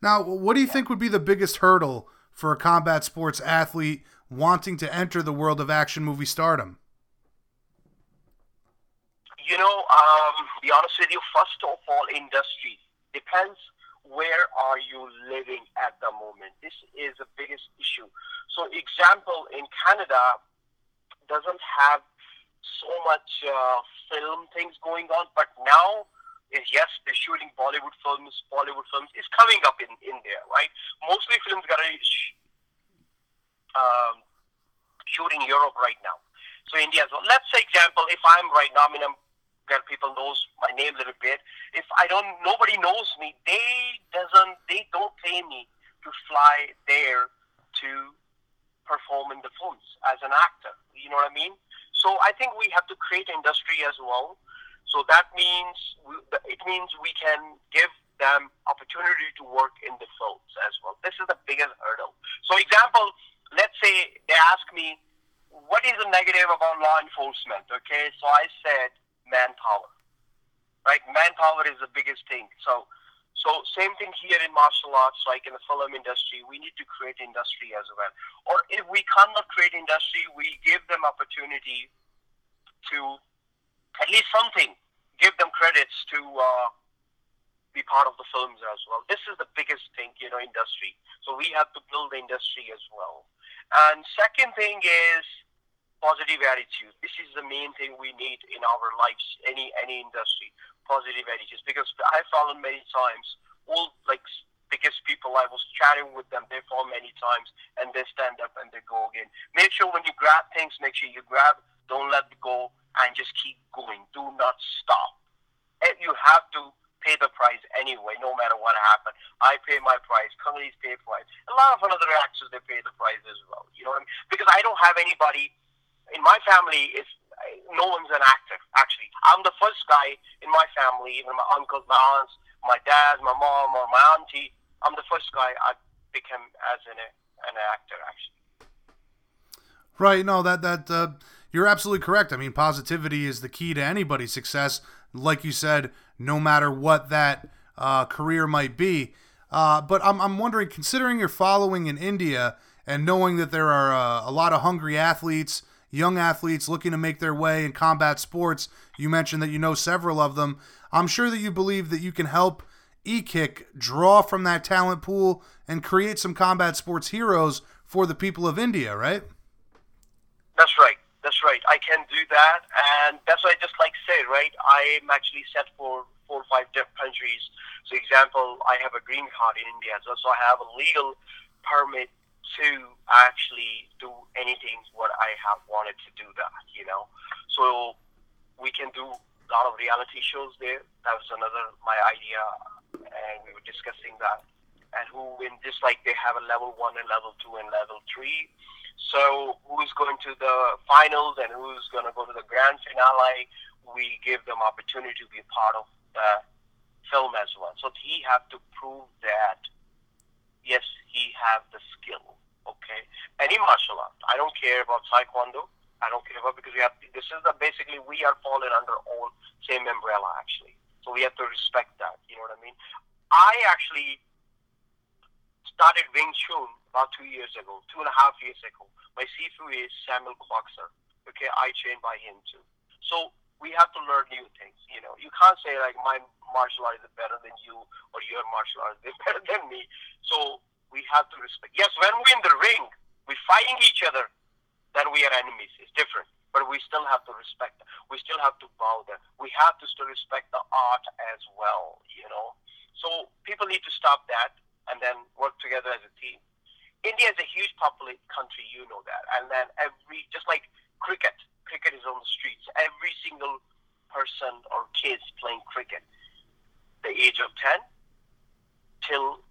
Now, what do you yeah. think would be the biggest hurdle for a combat sports athlete wanting to enter the world of action movie stardom? You know, um, be honest with you, first of all, industry depends where are you living at the moment. This is the biggest issue. So, example, in Canada, doesn't have so much uh, film things going on, but now is yes, they're shooting Bollywood films. Bollywood films is coming up in India, right? Mostly films got a um, shooting Europe right now. So India well. Let's say example, if I'm right now, I mean, I'm get people knows my name a little bit. If I don't, nobody knows me. They doesn't, they don't pay me to fly there to perform in the films as an actor. You know what I mean? So I think we have to create industry as well. So that means it means we can give them opportunity to work in the films as well. This is the biggest hurdle. So example, let's say they ask me, what is the negative about law enforcement? Okay, so I said manpower. Right, manpower is the biggest thing. So, so same thing here in martial arts, like in the film industry, we need to create industry as well. Or if we cannot create industry, we give them opportunity to at least something, give them credits to uh, be part of the films as well. This is the biggest thing, you know, industry. So we have to build the industry as well. And second thing is positive attitude. This is the main thing we need in our lives, any any industry. Positive attitudes, because I've found many times all like biggest people I was chatting with them, they fall many times and they stand up and they go again. Make sure when you grab things, make sure you grab, don't let go, and just keep going. Do not stop. And you have to pay the price anyway, no matter what happened. I pay my price, companies pay price. A lot of other actors they pay the price as well. You know what I mean? Because I don't have anybody in my family is no one's an actor. Actually, I'm the first guy in my family, even my uncles, my aunts, my dad, my mom, or my auntie. I'm the first guy I became as an an actor. Actually. Right. No, that that uh, you're absolutely correct. I mean, positivity is the key to anybody's success. Like you said, no matter what that uh, career might be. Uh, but I'm, I'm wondering, considering your following in India and knowing that there are uh, a lot of hungry athletes young athletes looking to make their way in combat sports. You mentioned that you know several of them. I'm sure that you believe that you can help E-Kick draw from that talent pool and create some combat sports heroes for the people of India, right? That's right. That's right. I can do that, and that's what I just like say, right? I'm actually set for four or five different countries. So, example, I have a green card in India, so I have a legal permit to actually do anything what I have wanted to do that, you know. So we can do a lot of reality shows there. That was another my idea, and we were discussing that. And who win, just like they have a level one and level two and level three. So who's going to the finals and who's going to go to the grand finale? We give them opportunity to be part of the film as well. So he have to prove that yes, he have the skill Okay, any martial art. I don't care about taekwondo. I don't care about because we have this is the basically we are falling under all same umbrella actually. So we have to respect that. You know what I mean? I actually started Wing Chun about two years ago, two and a half years ago. My sifu is Samuel Quaxer. Okay, I trained by him too. So we have to learn new things. You know, you can't say like my martial art is better than you or your martial art is better than me. So we have to respect. Yes, when we're in the ring, we're fighting each other, then we are enemies. It's different. But we still have to respect them. We still have to bow them. We have to still respect the art as well, you know. So people need to stop that and then work together as a team. India is a huge populated country, you know that. And then every, just like cricket, cricket is on the streets. Every single person or kids playing cricket, the age of 10 till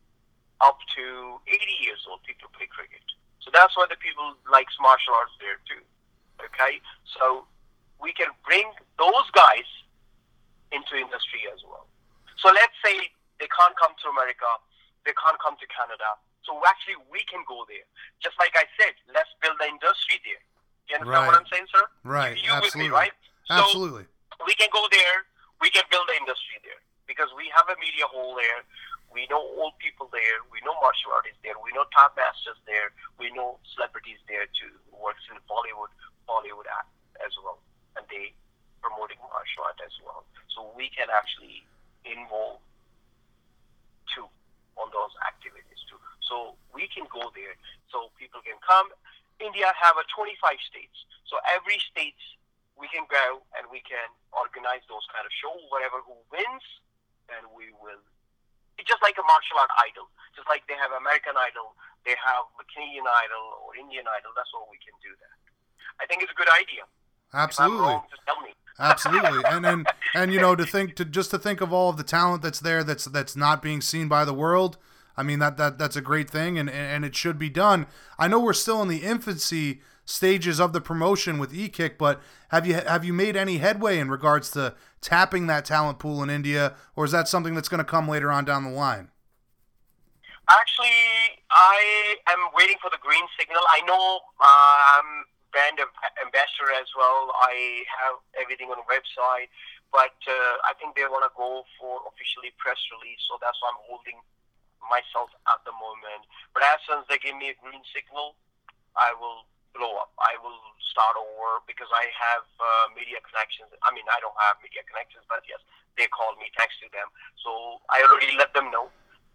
up to 80 years old people play cricket. So that's why the people likes martial arts there too. Okay, so we can bring those guys into industry as well. So let's say they can't come to America, they can't come to Canada. So actually, we can go there. Just like I said, let's build the industry there. You understand right. what I'm saying, sir? Right. You Absolutely. with me, right? So Absolutely. we can go there. We can build the industry there because we have a media hall there. We know old people there. We know martial artists there. We know top masters there. We know celebrities there too, who works in Bollywood, Bollywood as well, and they promoting martial art as well. So we can actually involve too on those activities too. So we can go there. So people can come. India have a 25 states. So every state we can go and we can organize those kind of shows. Whatever who wins and we will. It's just like a martial art idol, just like they have American Idol, they have the Canadian Idol or Indian Idol. That's what we can do that. I think it's a good idea. Absolutely. Wrong, just tell me. Absolutely, and and and you know to think to just to think of all of the talent that's there that's that's not being seen by the world. I mean that that that's a great thing, and and it should be done. I know we're still in the infancy stages of the promotion with eKick, but have you have you made any headway in regards to tapping that talent pool in India, or is that something that's going to come later on down the line? Actually, I am waiting for the green signal. I know um, brand ambassador as well. I have everything on the website, but uh, I think they want to go for officially press release, so that's why I'm holding myself at the moment. But as soon as they give me a green signal, I will blow up. I will start over because I have uh, media connections. I mean, I don't have media connections, but yes, they call me thanks to them. So I already let them know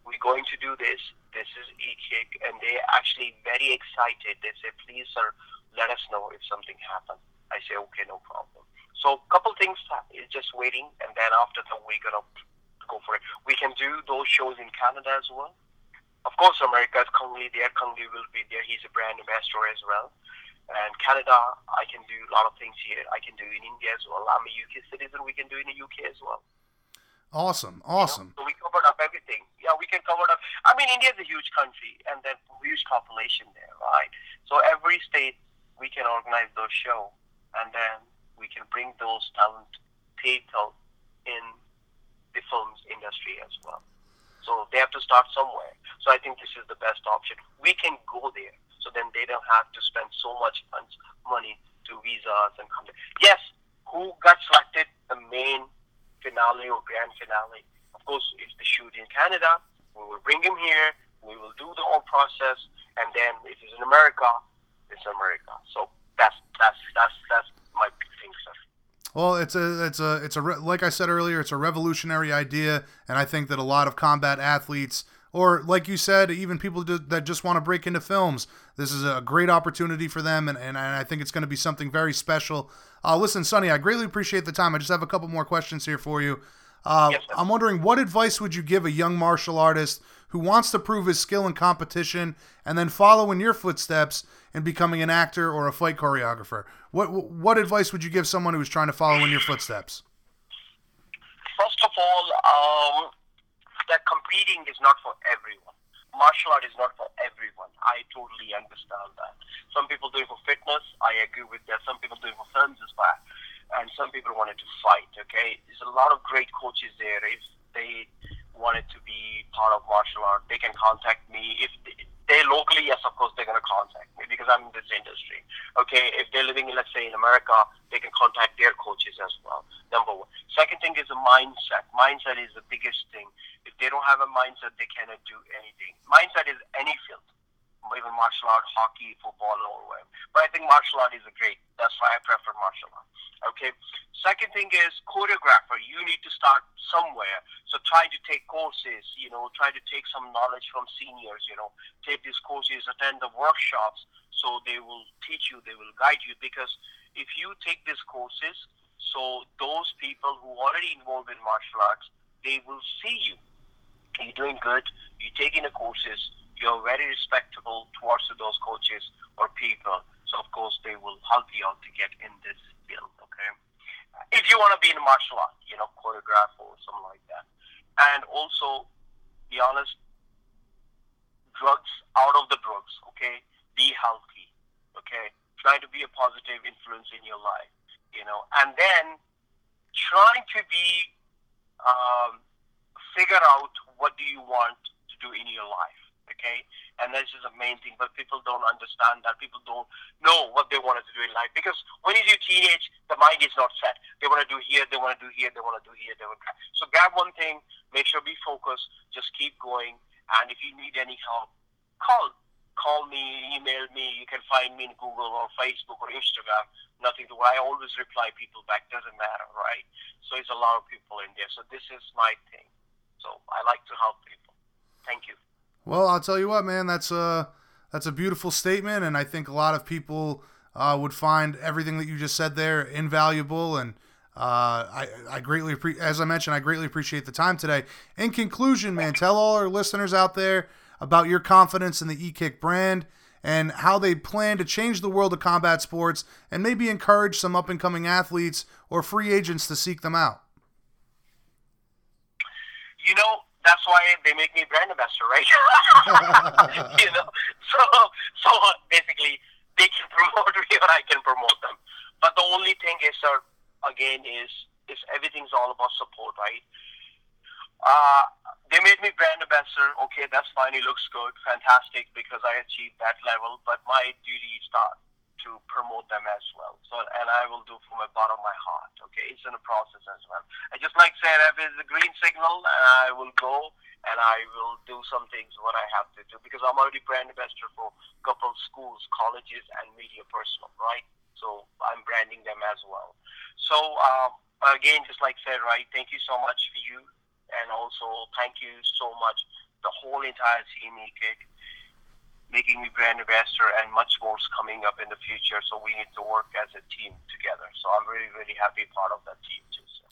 we're going to do this. This is e-kick, and they're actually very excited. They say, please, sir, let us know if something happens. I say, okay, no problem. So a couple things is just waiting, and then after that, we're to go for it. We can do those shows in Canada as well. Of course, America's Cung Le there. Cung Le will be there. He's a brand ambassador as well. And Canada, I can do a lot of things here. I can do in India as well. I'm a UK citizen. We can do in the UK as well. Awesome, awesome. You know? So we covered up everything. Yeah, we can cover up. I mean, India is a huge country, and there's huge population there, right? So every state we can organize those shows, and then we can bring those talent people in the films industry as well. So they have to start somewhere. So I think this is the best option. We can go there, so then they don't have to spend so much money to visas and come. Yes, who got selected? The main finale or grand finale. Of course, if the shoot in Canada, we will bring him here. We will do the whole process, and then if it's in America, it's America. So that's that's that's that's my thing, sir. Well, it's a it's a it's a like I said earlier, it's a revolutionary idea, and I think that a lot of combat athletes or like you said, even people that just want to break into films. This is a great opportunity for them, and, and I think it's going to be something very special. Uh, listen, Sonny, I greatly appreciate the time. I just have a couple more questions here for you. Uh, yes, I'm wondering, what advice would you give a young martial artist who wants to prove his skill in competition and then follow in your footsteps in becoming an actor or a fight choreographer? What what advice would you give someone who's trying to follow in your footsteps? First of all, um, that competing is not for everyone. Martial art is not for everyone. I totally understand that. Some people do it for fitness. I agree with that. Some people do it for films as well. And some people wanted to fight, okay? There's a lot of great coaches there. If they wanted to be part of martial art, they can contact me. If they locally, yes, of course, they're going to contact me because I'm in this industry. Okay, if they're living, let's say, in America, they can contact their coaches as well. Number one. Second thing is a mindset. Mindset is the biggest thing. If they don't have a mindset, they cannot do anything. Mindset is any field, even martial art, hockey, football, or whatever. But I think martial art is a great. That's why I prefer martial art. Okay. Second thing is choreographer. You need to start somewhere. So try to take courses. You know, try to take some knowledge from seniors. You know, take these courses, attend the workshops. So they will teach you. They will guide you. Because if you take these courses, so those people who already involved in martial arts, they will see you. You're doing good. You're taking the courses. You're very respectable towards those coaches or people. So of course they will help you out to get in this field. Okay, if you want to be in martial art, you know, choreograph or something like that, and also be honest, drugs out of the drugs. Okay, be healthy. Okay, try to be a positive influence in your life. You know, and then trying to be um, figure out what do you want to do in your life okay? And this is the main thing, but people don't understand that. People don't know what they want to do in life because when you're teenage, the mind is not set. They want to do here, they want to do here, they want to do here. They want to... So grab one thing, make sure be focused, just keep going, and if you need any help, call. Call me, email me. You can find me in Google or Facebook or Instagram. Nothing to. Worry. I always reply people back. Doesn't matter, right? So it's a lot of people in there. So this is my thing. So I like to help people. Thank you. Well, I'll tell you what, man. That's a that's a beautiful statement, and I think a lot of people uh, would find everything that you just said there invaluable. And Uh, I, I greatly as I mentioned, I greatly appreciate the time today. In conclusion, man, tell all our listeners out there about your confidence in the e-kick brand and how they plan to change the world of combat sports and maybe encourage some up and coming athletes or free agents to seek them out. You know, that's why they make me brand ambassador, right? you know, so so basically they can promote me or I can promote them. But the only thing is, sir, again, is is everything's all about support, right? Uh, they made me brand ambassador. Okay, that's fine. It looks good, fantastic, because I achieved that level. But my duty is not to promote them as well. So, and I will do from the bottom of my heart. Okay, it's in a process as well. I just like said, if it's a green signal, and I will go and I will do some things what I have to do because I'm already brand ambassador for a couple of schools, colleges, and media personnel, right? So I'm branding them as well. So um, again, just like said, right? Thank you so much for you, and also thank you so much the whole entire team, EKIC, making me brand ambassador, and much more is coming up in the future. So we need to work as a team together. So I'm really, really happy part of that team too. So.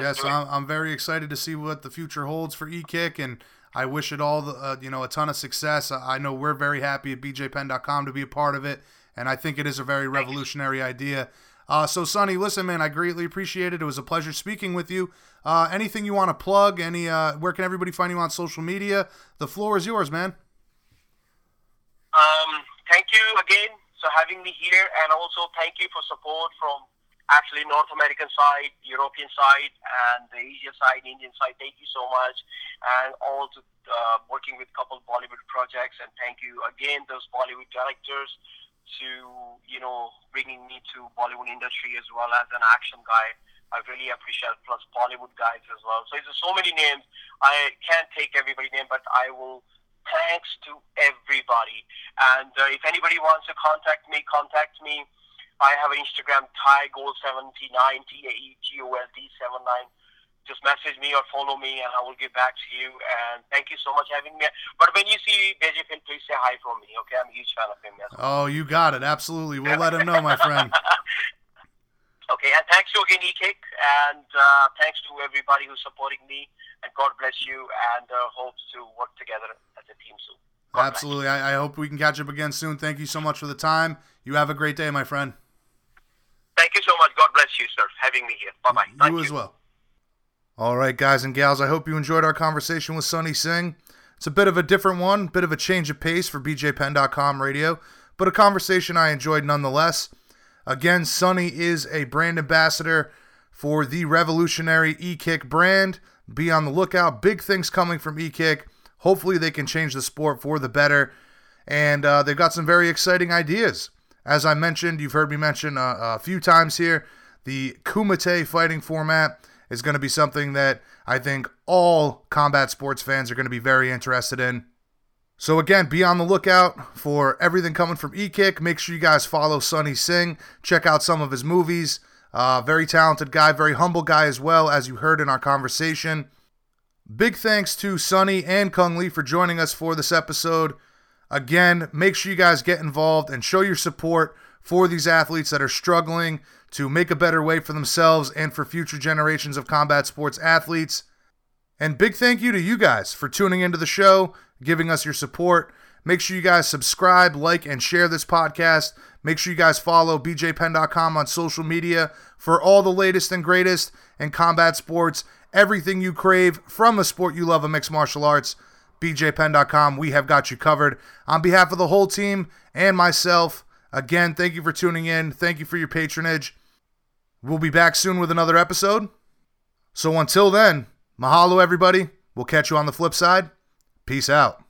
Yes, I'm, I'm very excited to see what the future holds for EKIC, and I wish it all, the, uh, you know, a ton of success. I know we're very happy at bjpenn.com to be a part of it and I think it is a very revolutionary idea. Uh, so, Sonny, listen, man, I greatly appreciate it. It was a pleasure speaking with you. Uh, anything you want to plug? Any? Uh, where can everybody find you on social media? The floor is yours, man. Um, thank you again for having me here, and also thank you for support from actually North American side, European side, and the Asia side, Indian side. Thank you so much, and also uh, working with couple Bollywood projects. And thank you again, those Bollywood directors to you know bringing me to Bollywood industry as well as an action guy. I really appreciate plus Bollywood guys as well. So there's so many names. I can't take everybody's name, but I will. Thanks to everybody. And uh, if anybody wants to contact me, contact me. I have an Instagram, Thai Gold 79, T A E G O L D 79 just message me or follow me and I will get back to you. And thank you so much for having me. But when you see BJ Penn, please say hi from me, okay? I'm a huge fan of him. Yes. Oh, you got it. Absolutely. We'll let him know, my friend. okay, and thanks to again, E-Kick, and uh, thanks to everybody who's supporting me. And God bless you, and uh, hopes to work together as a team soon. God Absolutely. I, I hope we can catch up again soon. Thank you so much for the time. You have a great day, my friend. Thank you so much. God bless you, sir, having me here. Bye bye. You as well. All right, guys and gals, I hope you enjoyed our conversation with Sonny Singh. It's a bit of a different one, bit of a change of pace for BJPenn.com radio, but a conversation I enjoyed nonetheless. Again, Sonny is a brand ambassador for the revolutionary e-kick brand. Be on the lookout. Big things coming from e-kick. Hopefully, they can change the sport for the better. And uh, they've got some very exciting ideas. As I mentioned, you've heard me mention uh, a few times here the Kumite fighting format is going to be something that I think all combat sports fans are going to be very interested in. So again, be on the lookout for everything coming from E-Kick. Make sure you guys follow Sonny Singh. Check out some of his movies. Uh, very talented guy, very humble guy as well, as you heard in our conversation. Big thanks to Sonny and Cung Le for joining us for this episode. Again, make sure you guys get involved and show your support for these athletes that are struggling to make a better way for themselves and for future generations of combat sports athletes. And big thank you to you guys for tuning into the show, giving us your support. Make sure you guys subscribe, like, and share this podcast. Make sure you guys follow bjpenn.com on social media for all the latest and greatest in combat sports, everything you crave from the sport you love of mixed martial arts. bjpenn.com, we have got you covered. On behalf of the whole team and myself, again, thank you for tuning in. Thank you for your patronage. We'll be back soon with another episode. So until then, mahalo, everybody. We'll catch you on the flip side. Peace out.